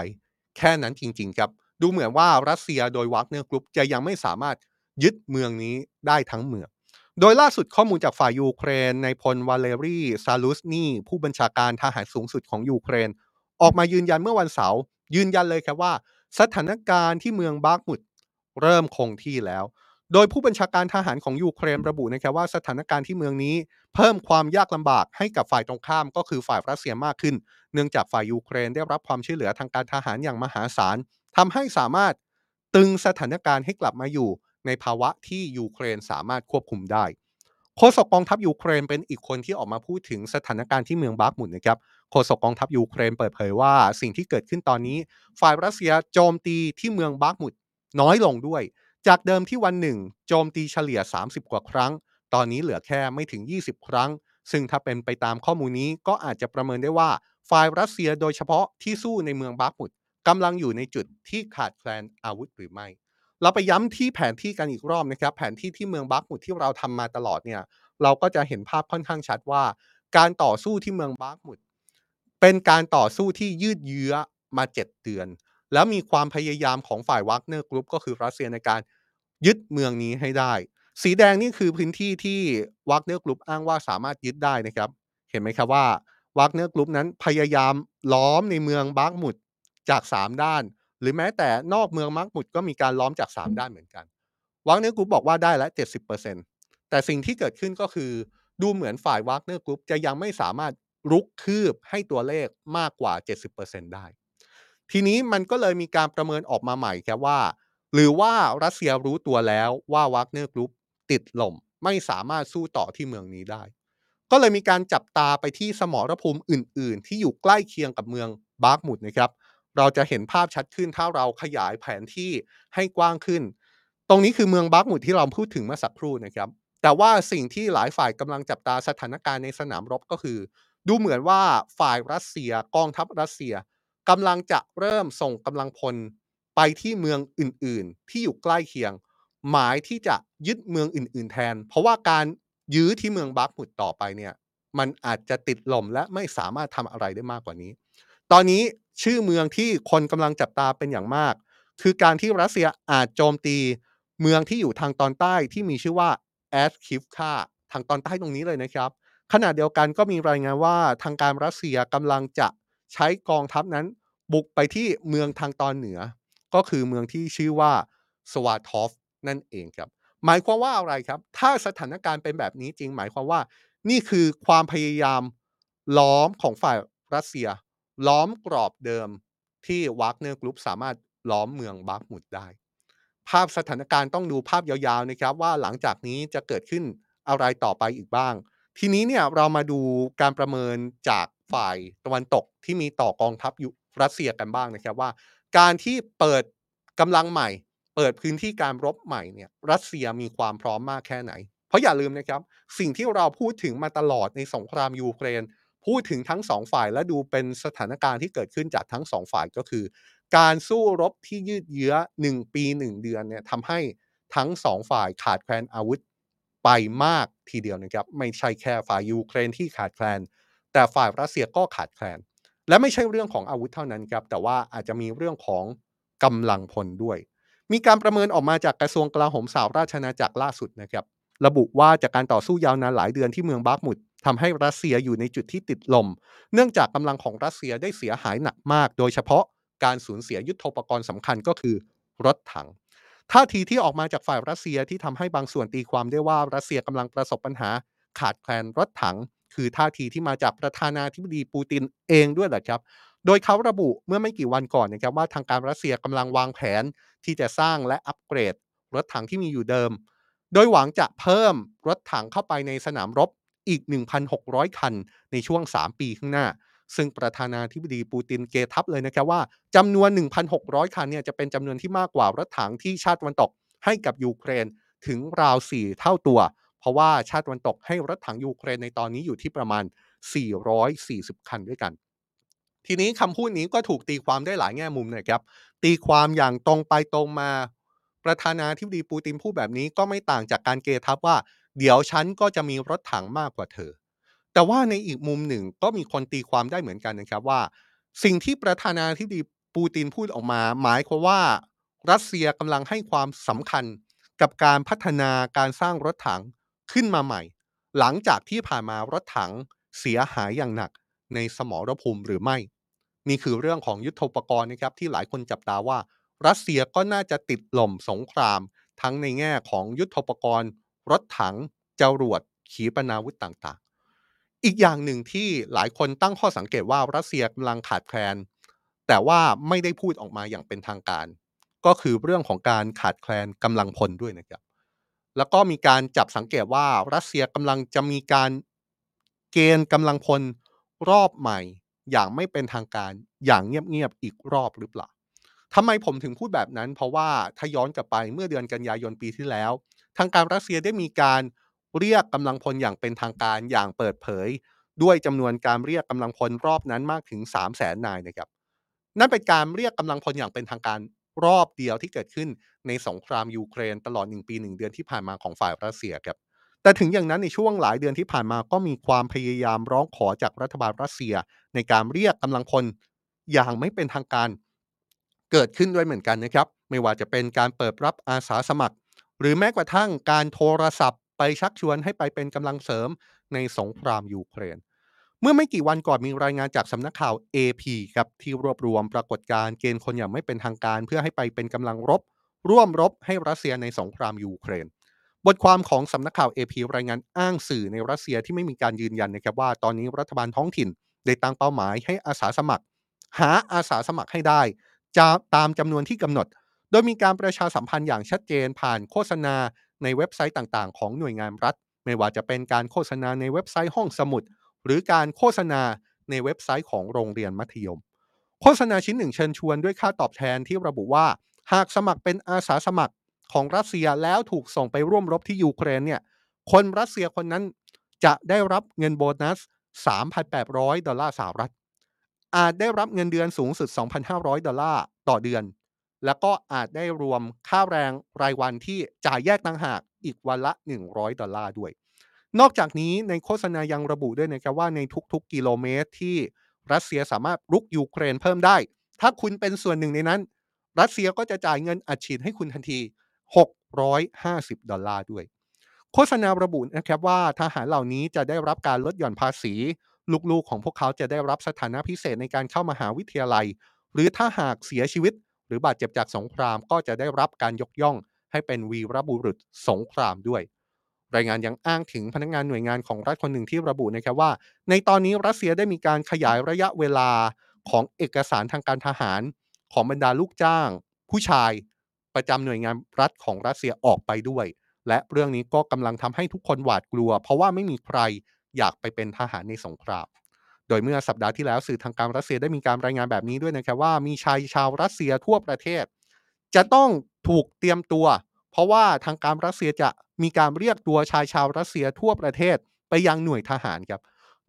แค่นั้นจริง ๆ ครับ ดูเหมือนว่ารัสเซียโดยวากเนอร์กรุ๊ปจะยังไม่สามารถยึดเมืองนี้ได้ทั้งเมือง โดยล่าสุดข้อมูลจากฝ่ายยูเครนนายพลวาเลรีซาลุชนีผู้บัญชาการทหารสูงสุดของยูเครน ออกมายืนยันเมื่อวันเสาร์ยืนยันเลยครับว่า สถานการณ์ที่เมืองบาร์กมุดเริ่มคงที่แล้ว โดยผู้บัญชาการทหารของยูเครนระบุนะครับว่าสถานการณ์ที่เมืองนี้เพิ่มความยากลำบากให้กับฝ่ายตรงข้ามก็คือฝ่ายรัสเซียมากขึ้น เนื่องจากฝ่ายยูเครนได้รับความช่วยเหลือทางการทหารอย่างมหาศาลทำให้สามารถตรึงสถานการณ์ให้กลับมาอยู่ในภาวะที่ยูเครนสามารถควบคุมได้โฆษกกองทัพยูเครนเป็นอีกคนที่ออกมาพูดถึงสถานการณ์ที่เมืองบาร์กมุดนะครับโฆษกกองทัพยูเครนเปิดเผยว่าสิ่งที่เกิดขึ้นตอนนี้ ฝ่ายรัสเซียโจมตีที่เมืองบาร์กมุดน้อยลงด้วย จากเดิมที่วันหนึ่งโจมตีเฉลี่ย 30 กว่าครั้ง ตอนนี้เหลือแค่ไม่ถึง 20 ครั้ง ซึ่งถ้าเป็นไปตามข้อมูลนี้ก็อาจจะประเมินได้ว่าฝ่ายรัสเซียโดยเฉพาะที่สู้ในเมืองบาร์กมุดกำลังอยู่ในจุดที่ขาดแคลนอาวุธหรือไม่ เราไปย้ำที่แผนที่กันอีกรอบนะครับ แผนที่ที่เมืองบาร์กมุดที่เราทำมาตลอดเนี่ยเราก็จะเห็นภาพค่อนข้างชัดว่า การต่อสู้ที่เมืองบาร์กมุดเป็นการต่อสู้ที่ยืดเยื้อมา 7 เดือน แล้วมีความพยายามของฝ่ายวักเนอร์กรุ๊ปก็คือรัสเซียในการ ยึดเมืองนี้ให้ได้ สีแดงนี่คือพื้นที่ที่วักเนอร์กรุ๊ปอ้างว่าสามารถยึดได้นะครับ เห็นไหมครับว่าวักเนอร์กรุ๊ปนั้นพยายามล้อมในเมืองบาร์กมุดจาก 3 ด้าน หรือแม้แต่นอกเมืองบาร์กมุดก็มีการล้อมจาก 3 ด้านเหมือนกัน วักเนอร์กรุ๊ปบอกว่าได้แล้ว70%แต่สิ่งที่เกิดขึ้นก็คือดูเหมือนฝ่ายวักเนอร์กรุ๊ปจะยังไม่สามารถรุกคืบให้ตัวเลขมากกว่า 70%ได้ ทีนี้มันก็เลยมีการประเมินออกมาใหม่ครับว่า หรือว่ารัสเซียรู้ตัวแล้วว่าวักเนอร์กรุ๊ปติดหล่มไม่สามารถสู้ต่อที่เมืองนี้ได้ ก็เลยมีการจับตาไปที่สมรภูมิอื่น ๆ ที่อยู่ใกล้เคียงกับเมืองบาร์กมุดนะครับ เราจะเห็นภาพชัดขึ้นถ้าเราขยายแผนที่ให้กว้างขึ้น ตรงนี้คือเมืองบาร์กมุดที่เราพูดถึงเมื่อสักครู่นะครับ แต่ว่าสิ่งที่หลายฝ่ายกำลังจับตาสถานการณ์ในสนามรบก็คือ ดูเหมือนว่าฝ่ายรัสเซียกองทัพรัสเซียกำลังจะเริ่มส่งกำลังพล ไปที่เมืองอื่นๆ ที่อยู่ใกล้เคียง หมายที่จะยึดเมืองอื่น ๆ แทน เพราะว่าการยื้อที่เมืองบาร์กมุดต่อไปเนี่ย มันอาจจะติดลมและไม่สามารถทำอะไรได้มากกว่านี้ ตอนนี้ชื่อเมืองที่คนกำลังจับตาเป็นอย่างมาก คือการที่รัสเซียอาจโจมตีเมืองที่อยู่ทางตอนใต้ที่มีชื่อว่าแอสคิฟคาทางตอนใต้ตรงนี้เลยนะครับ ขณะเดียวกันก็มีรายงานว่าทางการรัสเซียกำลังจะใช้กองทัพนั้นบุกไปที่เมืองทางตอนเหนือ ก็คือเมืองที่ชื่อว่าสวาทอฟนั่นเองครับ หมายความว่าอะไรครับ ถ้าสถานการณ์เป็นแบบนี้จริง หมายความว่า นี่คือความพยายามล้อมของฝ่ายรัสเซีย ล้อมกรอบเดิมที่วากเนอร์กรุ๊ปสามารถล้อมเมืองบาร์กมุดได้ ภาพสถานการณ์ต้องดูภาพยาวๆนะครับ ว่าหลังจากนี้จะเกิดขึ้นอะไรต่อไปอีกบ้าง ทีนี้เนี่ยเรามาดูการประเมินจากฝ่ายตะวันตกที่มีต่อกองทัพยุรัสเซียกันบ้างนะครับว่า การที่เปิดกำลังใหม่ เปิดพื้นที่การรบใหม่เนี่ยรัสเซียมีความพร้อมมากแค่ไหน เพราะอย่าลืมนะครับ สิ่งที่เราพูดถึงมาตลอดในสงครามยูเครน พูดถึงทั้งสองฝ่ายและดูเป็นสถานการณ์ที่เกิดขึ้นจากทั้งสองฝ่ายก็คือ การสู้รบที่ยืดเยื้อ 1 ปี 1 เดือนเนี่ยทำให้ทั้งสองฝ่ายขาดแคลนอาวุธไปมากทีเดียวนะครับ ไม่ใช่แค่ฝ่ายยูเครนที่ขาดแคลน แต่ฝ่ายรัสเซียก็ขาดแคลน และไม่ใช่เรื่องของอาวุธเท่านั้นครับ แต่ว่าอาจจะมีเรื่องของกำลังพลด้วย มีการประเมินออกมาจากกระทรวงกลาโหมสหราชอาจักรล่าสุดนะครับ ระบุว่าจากการต่อสู้ยาวนานหลายเดือนที่เมืองบากมุดทำให้รัสเซียอยู่ในจุดที่ติดลม เนื่องจากกำลังของรัสเซียได้เสียหายหนักมาก โดยเฉพาะการสูญเสียยุทโธปกรณ์สำคัญก็คือรถถัง ท่าทีที่ออกมาจากฝ่ายรัสเซียที่ทำให้บางส่วนตีความได้ว่ารัสเซียกำลังประสบปัญหาขาดแคลนรถถัง คือท่าทีที่มาจากประธานาธิบดีปูตินเองด้วยแหละครับ โดยเขาระบุเมื่อไม่กี่วันก่อนนะครับว่าทางการรัสเซียกำลังวางแผนที่จะสร้างและอัปเกรดรถถังที่มีอยู่เดิม โดยหวังจะเพิ่มรถถังเข้าไปในสนามรบอีก 1,600 คันในช่วง 3 ปีข้างหน้า ซึ่งประธานาธิบดีปูตินเกทับเลยนะครับว่าจำนวน 1,600 คันเนี่ยจะเป็นจำนวนที่มากกว่ารถถังที่ชาติวันตกให้กับยูเครนถึงราว 4 เท่าตัว เพราะว่าชาติตะวันตกให้รถถังยูเครนในตอนนี้อยู่ที่ประมาณ 440 คันด้วยกัน ทีนี้คำพูดนี้ก็ถูกตีความได้หลายแง่มุมนะครับ ตีความอย่างตรงไปตรงมา ประธานาธิบดีปูตินพูดแบบนี้ก็ไม่ต่างจากการเกทับว่า เดี๋ยวฉันก็จะมีรถถังมากกว่าเธอ แต่ว่าในอีกมุมหนึ่งก็มีคนตีความได้เหมือนกันนะครับว่า สิ่งที่ประธานาธิบดีปูตินพูดออกมา หมายความว่ารัสเซียกำลังให้ความสำคัญกับการพัฒนาการสร้างรถถัง ขึ้นมาใหม่ หลังจากที่ผ่านมารถถังเสียหายอย่างหนักในสมรภูมิหรือไม่ นี่คือเรื่องของยุทธปกรณ์นะครับที่หลายคนจับตาว่า รัสเซียก็น่าจะติดหล่มสงคราม ทั้งในแง่ของยุทธปกรณ์ รถถังจรวดขีปนาวุธต่างๆ อีกอย่างหนึ่งที่หลายคนตั้งข้อสังเกตว่ารัสเซียกำลังขาดแคลน แต่ว่าไม่ได้พูดออกมาอย่างเป็นทางการ ก็คือเรื่องของการขาดแคลนกำลังพลด้วยนะครับ แล้วก็มีการจับสังเกตว่ารัสเซียกำลังจะมีการเกณฑ์กำลังพลรอบใหม่ อย่างไม่เป็นทางการอย่างเงียบๆอีกรอบหรือเปล่าทำไมผมถึงพูดแบบนั้น เพราะว่าถ้าย้อนกลับไปเมื่อเดือนกันยายนปีที่แล้ว ทางการรัสเซียได้มีการเรียกกำลังพลอย่างเป็นทางการอย่างเปิดเผย ด้วยจำนวนการเรียกกำลังพลรอบนั้นมากถึง 3 0 0แสนนายนะครับ นั่นเป็นการเรียกกำลังพลอย่างเป็นทางการรอบเดียวที่เกิดขึ้น ในสงครามยูเครนตลอด 1 ปี 1 เดือนที่ผ่านมาของฝ่ายรัสเซียครับแต่ถึงอย่างนั้นในช่วงหลายเดือนที่ผ่านมาก็มีความพยายามร้องขอจากรัฐบาลรัสเซีย ในการเรียกกำลังพลอย่างไม่เป็นทางการเกิดขึ้นด้วยเหมือนกันนะครับ ไม่ว่าจะเป็นการเปิดรับอาสาสมัคร หรือแม้กระทั่งการโทรศัพท์ไปชักชวนให้ไปเป็นกำลังเสริมในสงครามยูเครน เมื่อไม่กี่วันก่อนมีรายงานจากสำนักข่าว AP ครับที่รวบรวมปรากฏการณ์เกณฑ์คนอย่างไม่เป็นทางการ เพื่อให้ไปเป็นกำลังรบ ร่วมรบให้รัสเซียในสงครามยูเครน บทความของสำนักข่าว AP รายงานอ้างสื่อในรัสเซียที่ไม่มีการยืนยันนะครับว่าตอนนี้รัฐบาลท้องถิ่นได้ตั้งเป้าหมายให้อาสาสมัคร หาอาสาสมัครให้ได้จะตามจำนวนที่กำหนด โดยมีการประชาสัมพันธ์อย่างชัดเจนผ่านโฆษณาในเว็บไซต์ต่างๆ ของหน่วยงานรัฐ ไม่ว่าจะเป็นการโฆษณาในเว็บไซต์ห้องสมุด หรือการโฆษณาในเว็บไซต์ของโรงเรียนมัธยม โฆษณาชิ้นหนึ่งเชิญชวนด้วยค่าตอบแทนที่ระบุว่า หากสมัครเป็นอาสาสมัครของรัสเซียแล้วถูกส่งไปร่วมรบที่ยูเครนเนี่ย คนรัสเซียคนนั้นจะได้รับเงินโบนัส 3,800 ดอลลาร์สหรัฐ อาจได้รับเงินเดือนสูงสุด 2,500 ดอลลาร์ต่อเดือน แล้วก็อาจได้รวมค่าแรงรายวันที่จ่ายแยกต่างหากอีกวันละ 100 ดอลลาร์ด้วย นอกจากนี้ในโฆษณายังระบุด้วยนะครับว่าในทุกๆ กิโลเมตรที่รัสเซียสามารถรุกยูเครนเพิ่มได้ ถ้าคุณเป็นส่วนหนึ่งในนั้น รัสเซียก็จะจ่ายเงินอัดฉีดให้คุณทันที 650 ดอลลาร์ด้วย โฆษณาระบุนะครับว่าทหารเหล่านี้จะได้รับการลดหย่อนภาษี ลูกๆของพวกเขาจะได้รับสถานะพิเศษในการเข้ามหาวิทยาลัย หรือถ้าหากเสียชีวิต หรือบาดเจ็บจากสงครามก็จะได้รับการยกย่อง ให้เป็นวีรบุรุษสงครามด้วยรายงานยังอ้างถึงพนักงานหน่วยงานของรัฐคนหนึ่งที่ระบุนะครับว่า ในตอนนี้รัสเซียได้มีการขยายระยะเวลาของเอกสารทางการทหาร ของบรรดาลูกจ้าง ผู้ชายประจำหน่วยงานรัฐของรัสเซียออกไปด้วย และเรื่องนี้ก็กำลังทำให้ทุกคนหวาดกลัว เพราะว่าไม่มีใครอยากไปเป็นทหารในสงครามโดยเมื่อสัปดาห์ที่แล้วสื่อทางการรัสเซียได้มีการรายงานแบบนี้ด้วยนะครับว่ามีชายชาวรัสเซียทั่วประเทศ จะต้องถูกเตรียมตัว เพราะว่าทางการรัสเซียจะมีการเรียกตัวชายชาวรัสเซียทั่วประเทศไปยังหน่วยทหารครับ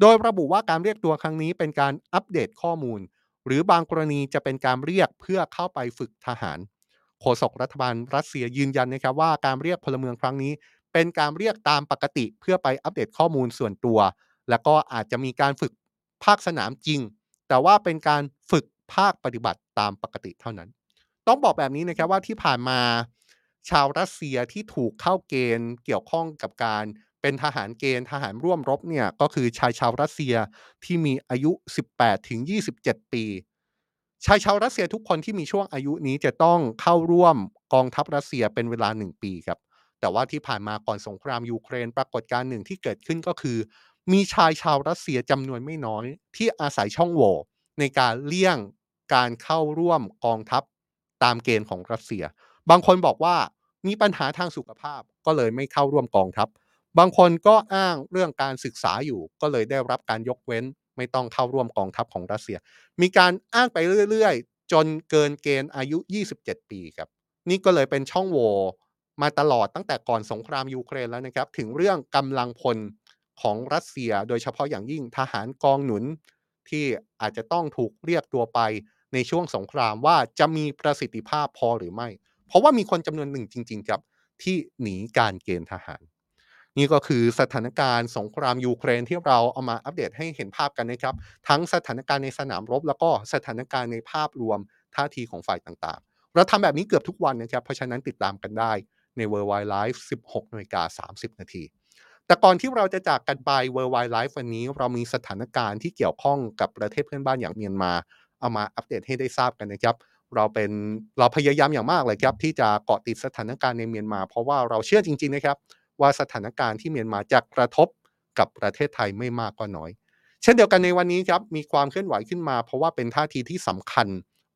โดยระบุว่าการเรียกตัวครั้งนี้เป็นการอัปเดตข้อมูล หรือบางกรณีจะเป็นการเรียกเพื่อเข้าไปฝึกทหารโฆษกรัฐบาลรัสเซียยืนยันนะครับว่าการเรียกพลเมืองครั้งนี้ เป็นการเรียกตามปกติเพื่อไปอัปเดตข้อมูลส่วนตัว แล้วก็อาจจะมีการฝึกภาคสนามจริง แต่ว่าเป็นการฝึกภาคปฏิบัติตามปกติเท่านั้น ต้องบอกแบบนี้นะครับว่าที่ผ่านมาชาวรัสเซียที่ถูกเข้าเกณฑ์เกี่ยวข้องกับการ เป็นทหารเกณฑ์ทหารร่วมรบเนี่ยก็คือชายชาวรัสเซียที่มีอายุ 18 ถึง 27 ปี ชายชาวรัสเซียทุกคนที่มีช่วงอายุนี้จะต้องเข้าร่วมกองทัพรัสเซียเป็นเวลา 1 ปีครับ แต่ว่าที่ผ่านมาก่อนสงครามยูเครนปรากฏการณ์หนึ่งที่เกิดขึ้นก็คือ มีชายชาวรัสเซียจำนวนไม่น้อย ที่อาศัยช่องโหว่ในการเลี่ยงการเข้าร่วมกองทัพตามเกณฑ์ของรัสเซีย บางคนบอกว่ามีปัญหาทางสุขภาพก็เลยไม่เข้าร่วมกองทัพ บางคนก็อ้างเรื่องการศึกษาอยู่ ก็เลยได้รับการยกเว้นไม่ต้องเข้าร่วมกองทัพของรัสเซีย มีการอ้างไปเรื่อยๆ จนเกินเกณฑ์อายุ 27 ปีครับ นี่ก็เลยเป็นช่องโหว่มาตลอดตั้งแต่ก่อนสงครามยูเครนแล้วนะครับ ถึงเรื่องกำลังพลของรัสเซีย โดยเฉพาะอย่างยิ่งทหารกองหนุนที่อาจจะต้องถูกเรียกตัวไปในช่วงสงครามว่าจะมีประสิทธิภาพพอหรือไม่ เพราะว่ามีคนจำนวนหนึ่งจริง ๆ ครับ ที่หนีการเกณฑ์ทหาร นี่ก็คือสถานการณ์สงครามยูเครนที่เราเอามาอัปเดตให้เห็นภาพกันนะครับ ทั้งสถานการณ์ในสนามรบ แล้วก็สถานการณ์ในภาพรวมท่าทีของฝ่ายต่างๆ เราทำแบบนี้เกือบทุกวันนะครับ เพราะฉะนั้นติดตามกันได้ใน w o r l d w i d e Live 16นาฬิกา30 นาที แต่ก่อนที่เราจะจากกันไป w o r l d w i d e Live วันนี้เรามีสถานการณ์ที่เกี่ยวข้องกับประเทศเพื่อนบ้านอย่างเมียนมา เอามาอัปเดตให้ได้ทราบกันนะครับเราเป็นเราพยายามอย่างมากเลยครับที่จะเกาะติดสถานการณ์ในเมียนมา เพราะว่าเราเชื่อจริงๆนะครับ ว่าสถานการณ์ที่เมียนมาจะกระทบกับประเทศไทยไม่มากก็น้อย เช่นเดียวกันในวันนี้ครับมีความเคลื่อนไหวขึ้นมา เพราะว่าเป็นท่าทีที่สำคัญ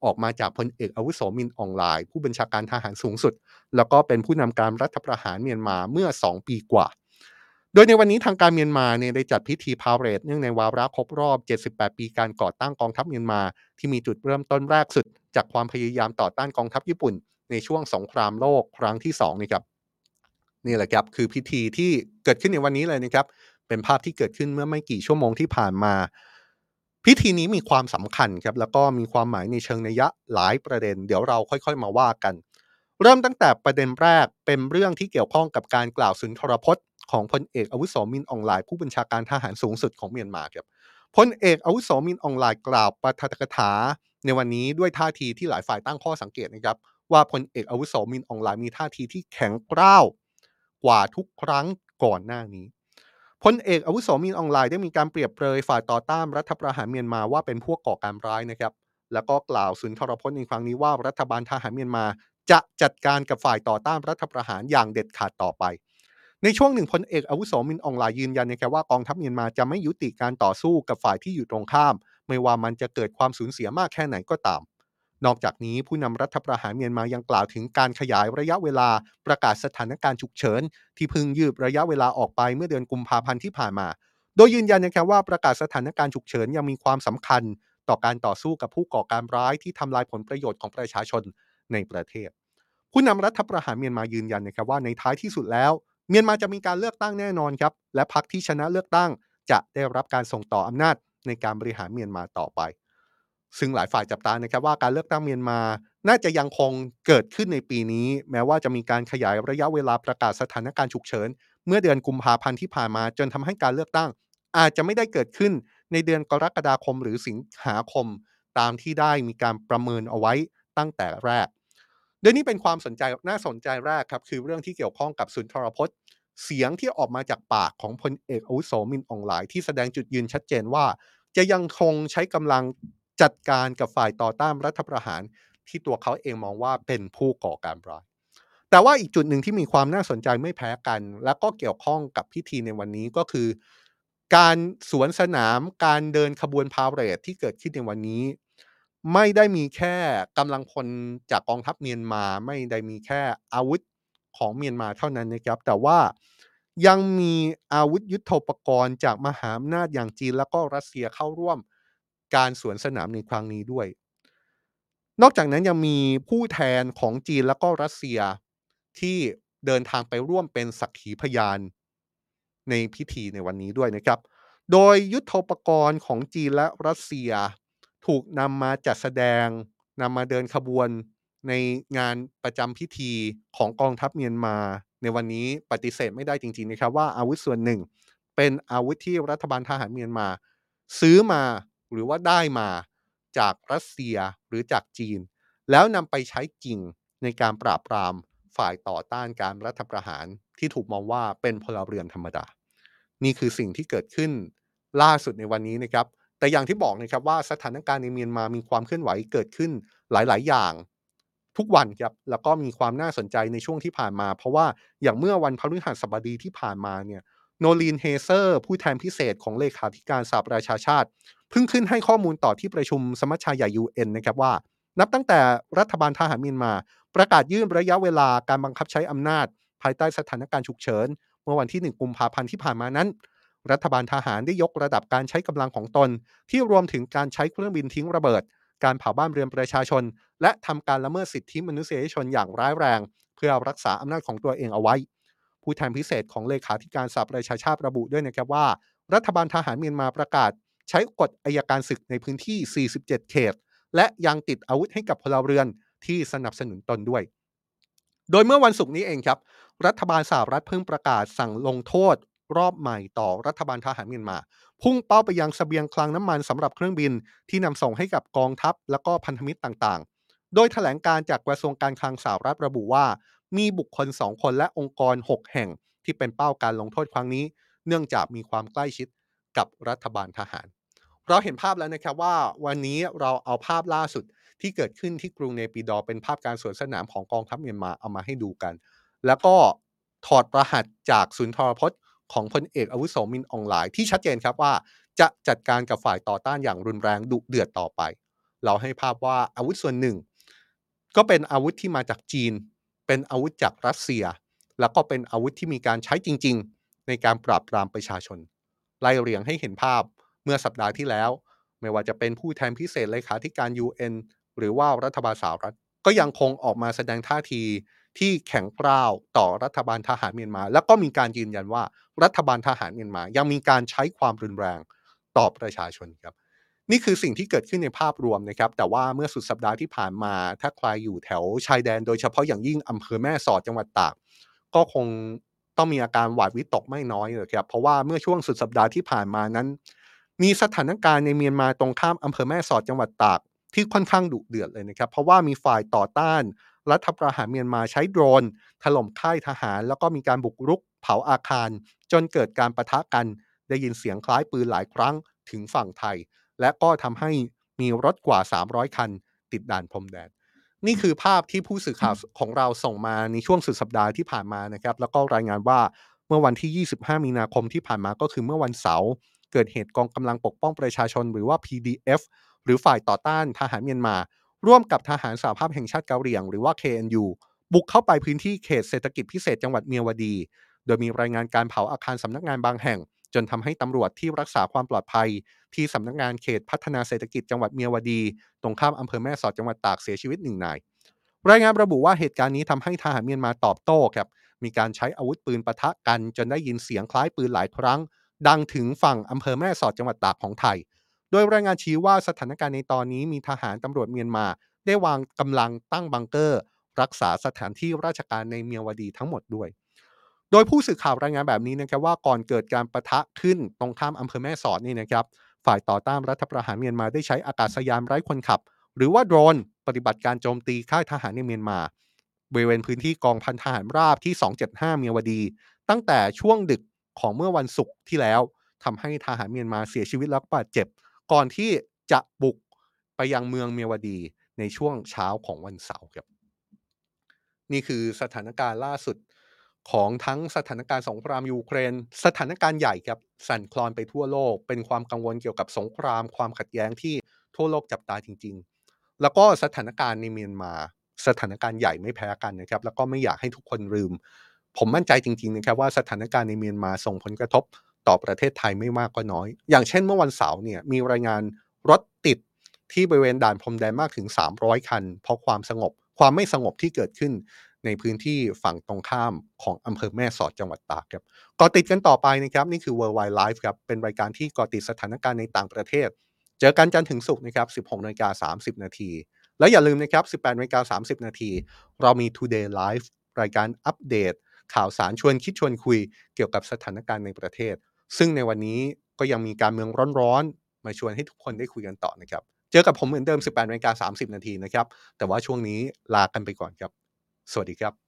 ออกมาจากพลเอกอาวุโสมินออนไลน์ ผู้บัญชาการทหารสูงสุด แล้วก็เป็นผู้นำการรัฐประหารเมียนมาเมื่อ 2 ปีกว่า โดยในวันนี้ทางการเมียนมาเนี่ยได้จัดพิธีพาเหรดเนื่องในวาระครบรอบ 78 ปีการก่อตั้งกองทัพเมียนมา ที่มีจุดเริ่มต้นแรกสุด จากความพยายามต่อต้านกองทัพญี่ปุ่น ในช่วงสงครามโลกครั้งที่2นี่ครับ นี่แหละครับคือพิธีที่เกิดขึ้นในวันนี้เลยนะครับ เป็นภาพที่เกิดขึ้นเมื่อไม่กี่ชั่วโมงที่ผ่านมา พิธีนี้มีความสำคัญครับแล้วก็มีความหมายในเชิงนัยยะหลายประเด็น เดี๋ยวเราค่อย ๆ มาว่ากัน เริ่มตั้งแต่ประเด็นแรกเป็นเรื่องที่เกี่ยวข้องกับการกล่าวสุนทรพจน์ของพลเอกอาวุโสมินอองไลน์ผู้บัญชาการทหารสูงสุดของเมียนมาครับพลเอกอาวุโสมินอองไลน์กล่าวปาฐกถาในวันนี้ด้วยท่าทีที่หลายฝ่ายตั้งข้อสังเกตนะครับว่าพลเอกอาวุโสมินอองไลน์มีท่าทีที่แข็งกร้าว กว่าทุกครั้งก่อนหน้านี้พลเอกอาวุโสมินอองไลน์ได้มีการเปรียบเปรยฝ่ายต่อต้านรัฐประหารเมียนมาว่าเป็นพวกก่อการร้ายนะครับ แล้วก็กล่าวสุนทรพจน์ในครั้งนี้ว่ารัฐบาลทหารเมียนมา จะจัดการกับฝ่ายต่อต้านรัฐประหารอย่างเด็ดขาดต่อไป ในช่วงหนึ่งพลเอกอาวุโสมินอองลายยืนยันนะครับว่ากองทัพเมียนมาจะไม่ยุติการต่อสู้กับฝ่ายที่อยู่ตรงข้าม ไม่ว่ามันจะเกิดความสูญเสียมากแค่ไหนก็ตาม นอกจากนี้ผู้นำรัฐประหารเมียนมายังกล่าวถึงการขยายระยะเวลาประกาศสถานการณ์ฉุกเฉิน ที่พึงยืดระยะเวลาออกไปเมื่อเดือนกุมภาพันธ์ที่ผ่านมา โดยยืนยันนะครับว่าประกาศสถานการณ์ฉุกเฉินยังมีความสำคัญ ต่อการต่อสู้กับผู้ก่อการร้ายที่ทำลายผลประโยชน์ของประชาชนในประเทศ ผู้นำรัฐประหารเมียนมายืนยันนะครับว่าในท้ายที่สุดแล้ว เมียนมาจะมีการเลือกตั้งแน่นอนครับและพรรคที่ชนะเลือกตั้ง จะได้รับการส่งต่ออำนาจในการบริหารเมียนมาต่อไป ซึ่งหลายฝ่ายจับตานะครับว่าการเลือกตั้งเมียนมา น่าจะยังคงเกิดขึ้นในปีนี้ แม้ว่าจะมีการขยายระยะเวลาประกาศสถานการณ์ฉุกเฉิน เมื่อเดือนกุมภาพันธ์ที่ผ่านมา จนทำให้การเลือกตั้ง อาจจะไม่ได้เกิดขึ้นในเดือนกรกฎาคมหรือสิงหาคม ตามที่ได้มีการประเมินเอาไว้ตั้งแต่แรกโดยนี้เป็นความสนใจน่าสนใจแรกครับคือเรื่องที่เกี่ยวข้องกับสุนทรพจน์ เสียงที่ออกมาจากปากของพลเอกอุโสมินอองหลายที่แสดงจุดยืนชัดเจนว่า จะยังคงใช้กำลัง จัดการกับฝ่ายต่อต้านรัฐประหารที่ตัวเขาเองมองว่าเป็นผู้ก่อการร้าย แต่ว่าอีกจุดหนึ่งที่มีความน่าสนใจไม่แพ้กัน และก็เกี่ยวข้องกับพิธีในวันนี้ก็คือ การสวนสนามการเดินขบวนพาเหรดที่เกิดขึ้นในวันนี้ ไม่ได้มีแค่กำลังพลจากกองทัพเมียนมาไม่ได้มีแค่อาวุธของเมียนมาเท่านั้นนะครับ แต่ว่ายังมีอาวุธยุโทโธปกรณ์จากมหาอำนาจอย่างจีน แล้วก็รัสเซียเข้าร่วม การสวนสนามในครั้งนี้ด้วย นอกจากนั้นยังมีผู้แทนของจีนแล้วก็รัสเซียที่เดินทางไปร่วมเป็นสักขีพยานในพิธีในวันนี้ด้วยนะครับ โดยยุทธปกรณ์ของจีนและรัสเซียถูกนำมาจัดแสดงนำมาเดินขบวนในงานประจำพิธีของกองทัพเมียนมา ในวันนี้ปฏิเสธไม่ได้จริง ๆ นะครับว่าอาวุธส่วนหนึ่ง เป็นอาวุธที่รัฐบาลทหารเมียนมา ซื้อมา หรือว่าได้มาจากรัสเซียหรือจากจีน แล้วนำไปใช้จริงในการปราบปรามฝ่ายต่อต้านการรัฐประหารที่ถูกมองว่าเป็นพลเรือนธรรมดา นี่คือสิ่งที่เกิดขึ้นล่าสุดในวันนี้นะครับ แต่อย่างที่บอกนะครับว่าสถานการณ์ในเมียนมามีความเคลื่อนไหวเกิดขึ้นหลาย ๆ อย่าง ทุกวันครับแล้วก็มีความน่าสนใจในช่วงที่ผ่านมา เพราะว่าอย่างเมื่อวันพฤหัสบดีที่ผ่านมาเนี่ย โนลีนเฮเซอร์ ผู้แทนพิเศษของเลขาธิการสหประชาชาติ เพิ่งขึ้นให้ข้อมูลต่อที่ประชุมสมัชชาใหญ่ UN นะครับว่า นับตั้งแต่รัฐบาลทหารมียนมา ประกาศยื่นระยะเวลาการบังคับใช้อำนาจ ภายใต้สถานการณ์ฉุกเฉิน เมื่อวันที่ 1 กุมภาพันธ์ที่ผ่านมานั้น รัฐบาลทหารได้ยกระดับการใช้กำลังของตน ที่รวมถึงการใช้เครื่องบินทิ้งระเบิด การเผาบ้านเรือนประชาชน และทำการละเมิดสิทธิมนุษยชนอย่างร้ายแรง เพื่อรักษาอำนาจของตัวเองเอาไว้ ผู้แทนพิเศษของเลขาธิการสหประชาชาติระบุด้วยนะครับว่า รัฐบาลทหารเมียนมาประกาศ ใช้กฎอายการศึกในพื้นที่ 47 เขต และยังติดอาวุธให้กับพลเรือนที่สนับสนุนตนด้วย โดยเมื่อวันศุกร์นี้เองครับ รัฐบาลสหรัฐเพิ่งประกาศสั่งลงโทษรอบใหม่ต่อรัฐบาลทหารเมียนมา พุ่งเป้าไปยังสเสบียงคลังน้ำมันสำหรับเครื่องบินที่นำส่งให้กับกองทัพและก็พันธมิตรต่างๆ โดยถแถลงการจากกระทรวงการคลังสหรัฐระบุว่า มีบุคคล 2 คนและองค์กร 6 แห่งที่เป็นเป้าการลงโทษครั้งนี้ เนื่องจากมีความใกล้ชิดกับรัฐบาลทหาร เราเห็นภาพแล้วนะครับว่าวันนี้เราเอาภาพล่าสุดที่เกิดขึ้นที่กรุงเนปิดอเป็นภาพการสวนสนามของกองทัพเมียนมาเอามาให้ดูกัน แล้วก็ถอดประหัตจากสุนทรพจน์ของพลเอกอาวุโสมินอองหลายที่ชัดเจนครับว่าจะจัดการกับฝ่ายต่อต้านอย่างรุนแรงดุเดือดต่อไป เราให้ภาพว่าอาวุธส่วนหนึ่ง ก็เป็นอาวุธที่มาจากจีน เป็นอาวุธจากรัสเซีย แล้วก็เป็นอาวุธที่มีการใช้จริง ๆ ในการปราบปรามประชาชน ไล่เรียงให้เห็นภาพเมื่อสัปดาห์ที่แล้ว ไม่ว่าจะเป็นผู้แทนพิเศษเลขาธิการ UN หรือว่ารัฐบาลสหรัฐก็ยังคงออกมาแสดงท่าทีที่แข็งกร้าวต่อรัฐบาลทหารเมียนมา แล้วก็มีการยืนยันว่ารัฐบาลทหารเมียนมา ยังมีการใช้ความรุนแรงต่อประชาชนครับ นี่คือสิ่งที่เกิดขึ้นในภาพรวมนะครับ แต่ว่าเมื่อสุดสัปดาห์ที่ผ่านมา ถ้าใครอยู่แถวชายแดนโดยเฉพาะอย่างยิ่งอำเภอแม่สอดจังหวัดตาก ก็คงต้องมีอาการหวาดวิตกไม่น้อยเลยครับ เพราะว่าเมื่อช่วงสุดสัปดาห์ที่ผ่านมานั้น มีสถานการณ์ในเมียนมาตรงข้ามอำเภอแม่สอดจังหวัดตาก ที่ค่อนข้างดุเดือดเลยนะครับ เพราะว่ามีฝ่ายต่อต้าน รัฐประหารเมียนมาใช้โดรน ถล่มค่ายทหาร แล้วก็มีการบุกรุก เผาอาคาร จนเกิดการประทะกัน ได้ยินเสียงคล้ายปืนหลายครั้งถึงฝั่งไทย และก็ทำให้มีรถกว่า 300 คันติดด่านพรมแดน นี่คือภาพที่ผู้สื่อข่าวของเราส่งมาในช่วงสุดสัปดาห์ที่ผ่านมานะครับ แล้วก็รายงานว่าเมื่อวันที่ 25 มีนาคมที่ผ่านมาก็คือเมื่อวันเสาร์เกิดเหตุกองกำลังปกป้องประชาชนหรือว่า PDF หรือฝ่ายต่อต้านทหารเมียนมา ร่วมกับทหารสหภาพแห่งชาติเกาหลีหรือว่า KNU บุกเข้าไปพื้นที่เขตเศรษฐกิจพิเศษจังหวัดเมียวดี โดยมีรายงานการเผาอาคารสำนักงานบางแห่ง จนทำให้ตำรวจที่รักษาความปลอดภัย ที่สำนักงานเขตพัฒนาเศรษฐกิจจังหวัดเมียวดี ตรงข้ามอำเภอแม่สอดจังหวัดตากเสียชีวิตหนึ่งนาย รายงานระบุว่าเหตุการณ์นี้ทำให้ทหารเมียนมาตอบโต้ครับ มีการใช้อาวุธปืนปะทะกัน จนได้ยินเสียงคล้ายปืนหลายครั้ง ดังถึงฝั่งอำเภอแม่สอดจังหวัดตากของไทย โดยรายงานชี้ว่าสถานการณ์ในตอนนี้มีทหารตำรวจเมียนมา ได้วางกำลังตั้งบังเกอร์ รักษาสถานที่ราชการในเมียวดีทั้งหมดด้วย โดยผู้สื่อข่าวรายงานแบบนี้นะครับว่าก่อนเกิดการประทะขึ้นตรงข้ามอำเภอแม่สอดนี่นะครับฝ่ายต่อต้านรัฐประหารเมียนมาได้ใช้อากาศยานไร้คนขับ หรือว่าโดรนปฏิบัติการโจมตีค่ายทหารในเมียนมาบริเวณพื้นที่กองพันทหารราบที่ 275 เมียวดี ตั้งแต่ช่วงดึกของเมื่อวันศุกร์ที่แล้วทำให้ทหารเมียนมาเสียชีวิตและบาดเจ็บ ก่อนที่จะบุกไปยังเมืองเมียวดีในช่วงเช้าของวันเสาร์ครับ นี่คือสถานการณ์ล่าสุด ของทั้งสถานการณ์สงครามยูเครน สถานการณ์ใหญ่ครับสั่นคลอนไปทั่วโลก เป็นความกังวลเกี่ยวกับสงครามความขัดแย้งที่ทั่วโลกจับตาจริง ๆ แล้วก็สถานการณ์ในเมียนมา สถานการณ์ใหญ่ไม่แพ้กันนะครับ แล้วก็ไม่อยากให้ทุกคนลืม ผมมั่นใจจริงๆนะครับว่าสถานการณ์ในเมียนมาส่งผลกระทบต่อประเทศไทยไม่มากก็น้อย อย่างเช่นเมื่อวันเสาร์เนี่ยมีรายงานรถติดที่บริเวณด่านพรมแดนมากถึง 300 คัน เพราะความสงบ ความไม่สงบที่เกิดขึ้น ในพื้นที่ฝั่งตรงข้ามของอำเภอแม่สอดจังหวัดตากครับก่อติดกันต่อไปนะครับนี่คือ Worldwide Live ครับเป็นรายการที่ก่อติดสถานการณ์ในต่างประเทศ เจอกันจันทร์ถึงศุกร์นะครับ 16นาฬิกา30 นาที แล้วอย่าลืมนะครับ 18นาฬิกา30 นาที เรามี Today Live รายการอัปเดต ข่าวสารชวนคิดชวนคุยเกี่ยวกับสถานการณ์ในประเทศ ซึ่งในวันนี้ก็ยังมีการเมืองร้อนๆมาชวนให้ทุกคนได้คุยกันต่อนะครับเจอกับผมเหมือนเดิม 18นาฬิกา30 นาทีนะครับแต่ว่าช่วงนี้ลากันไปก่อนครับ สวัสดีครับ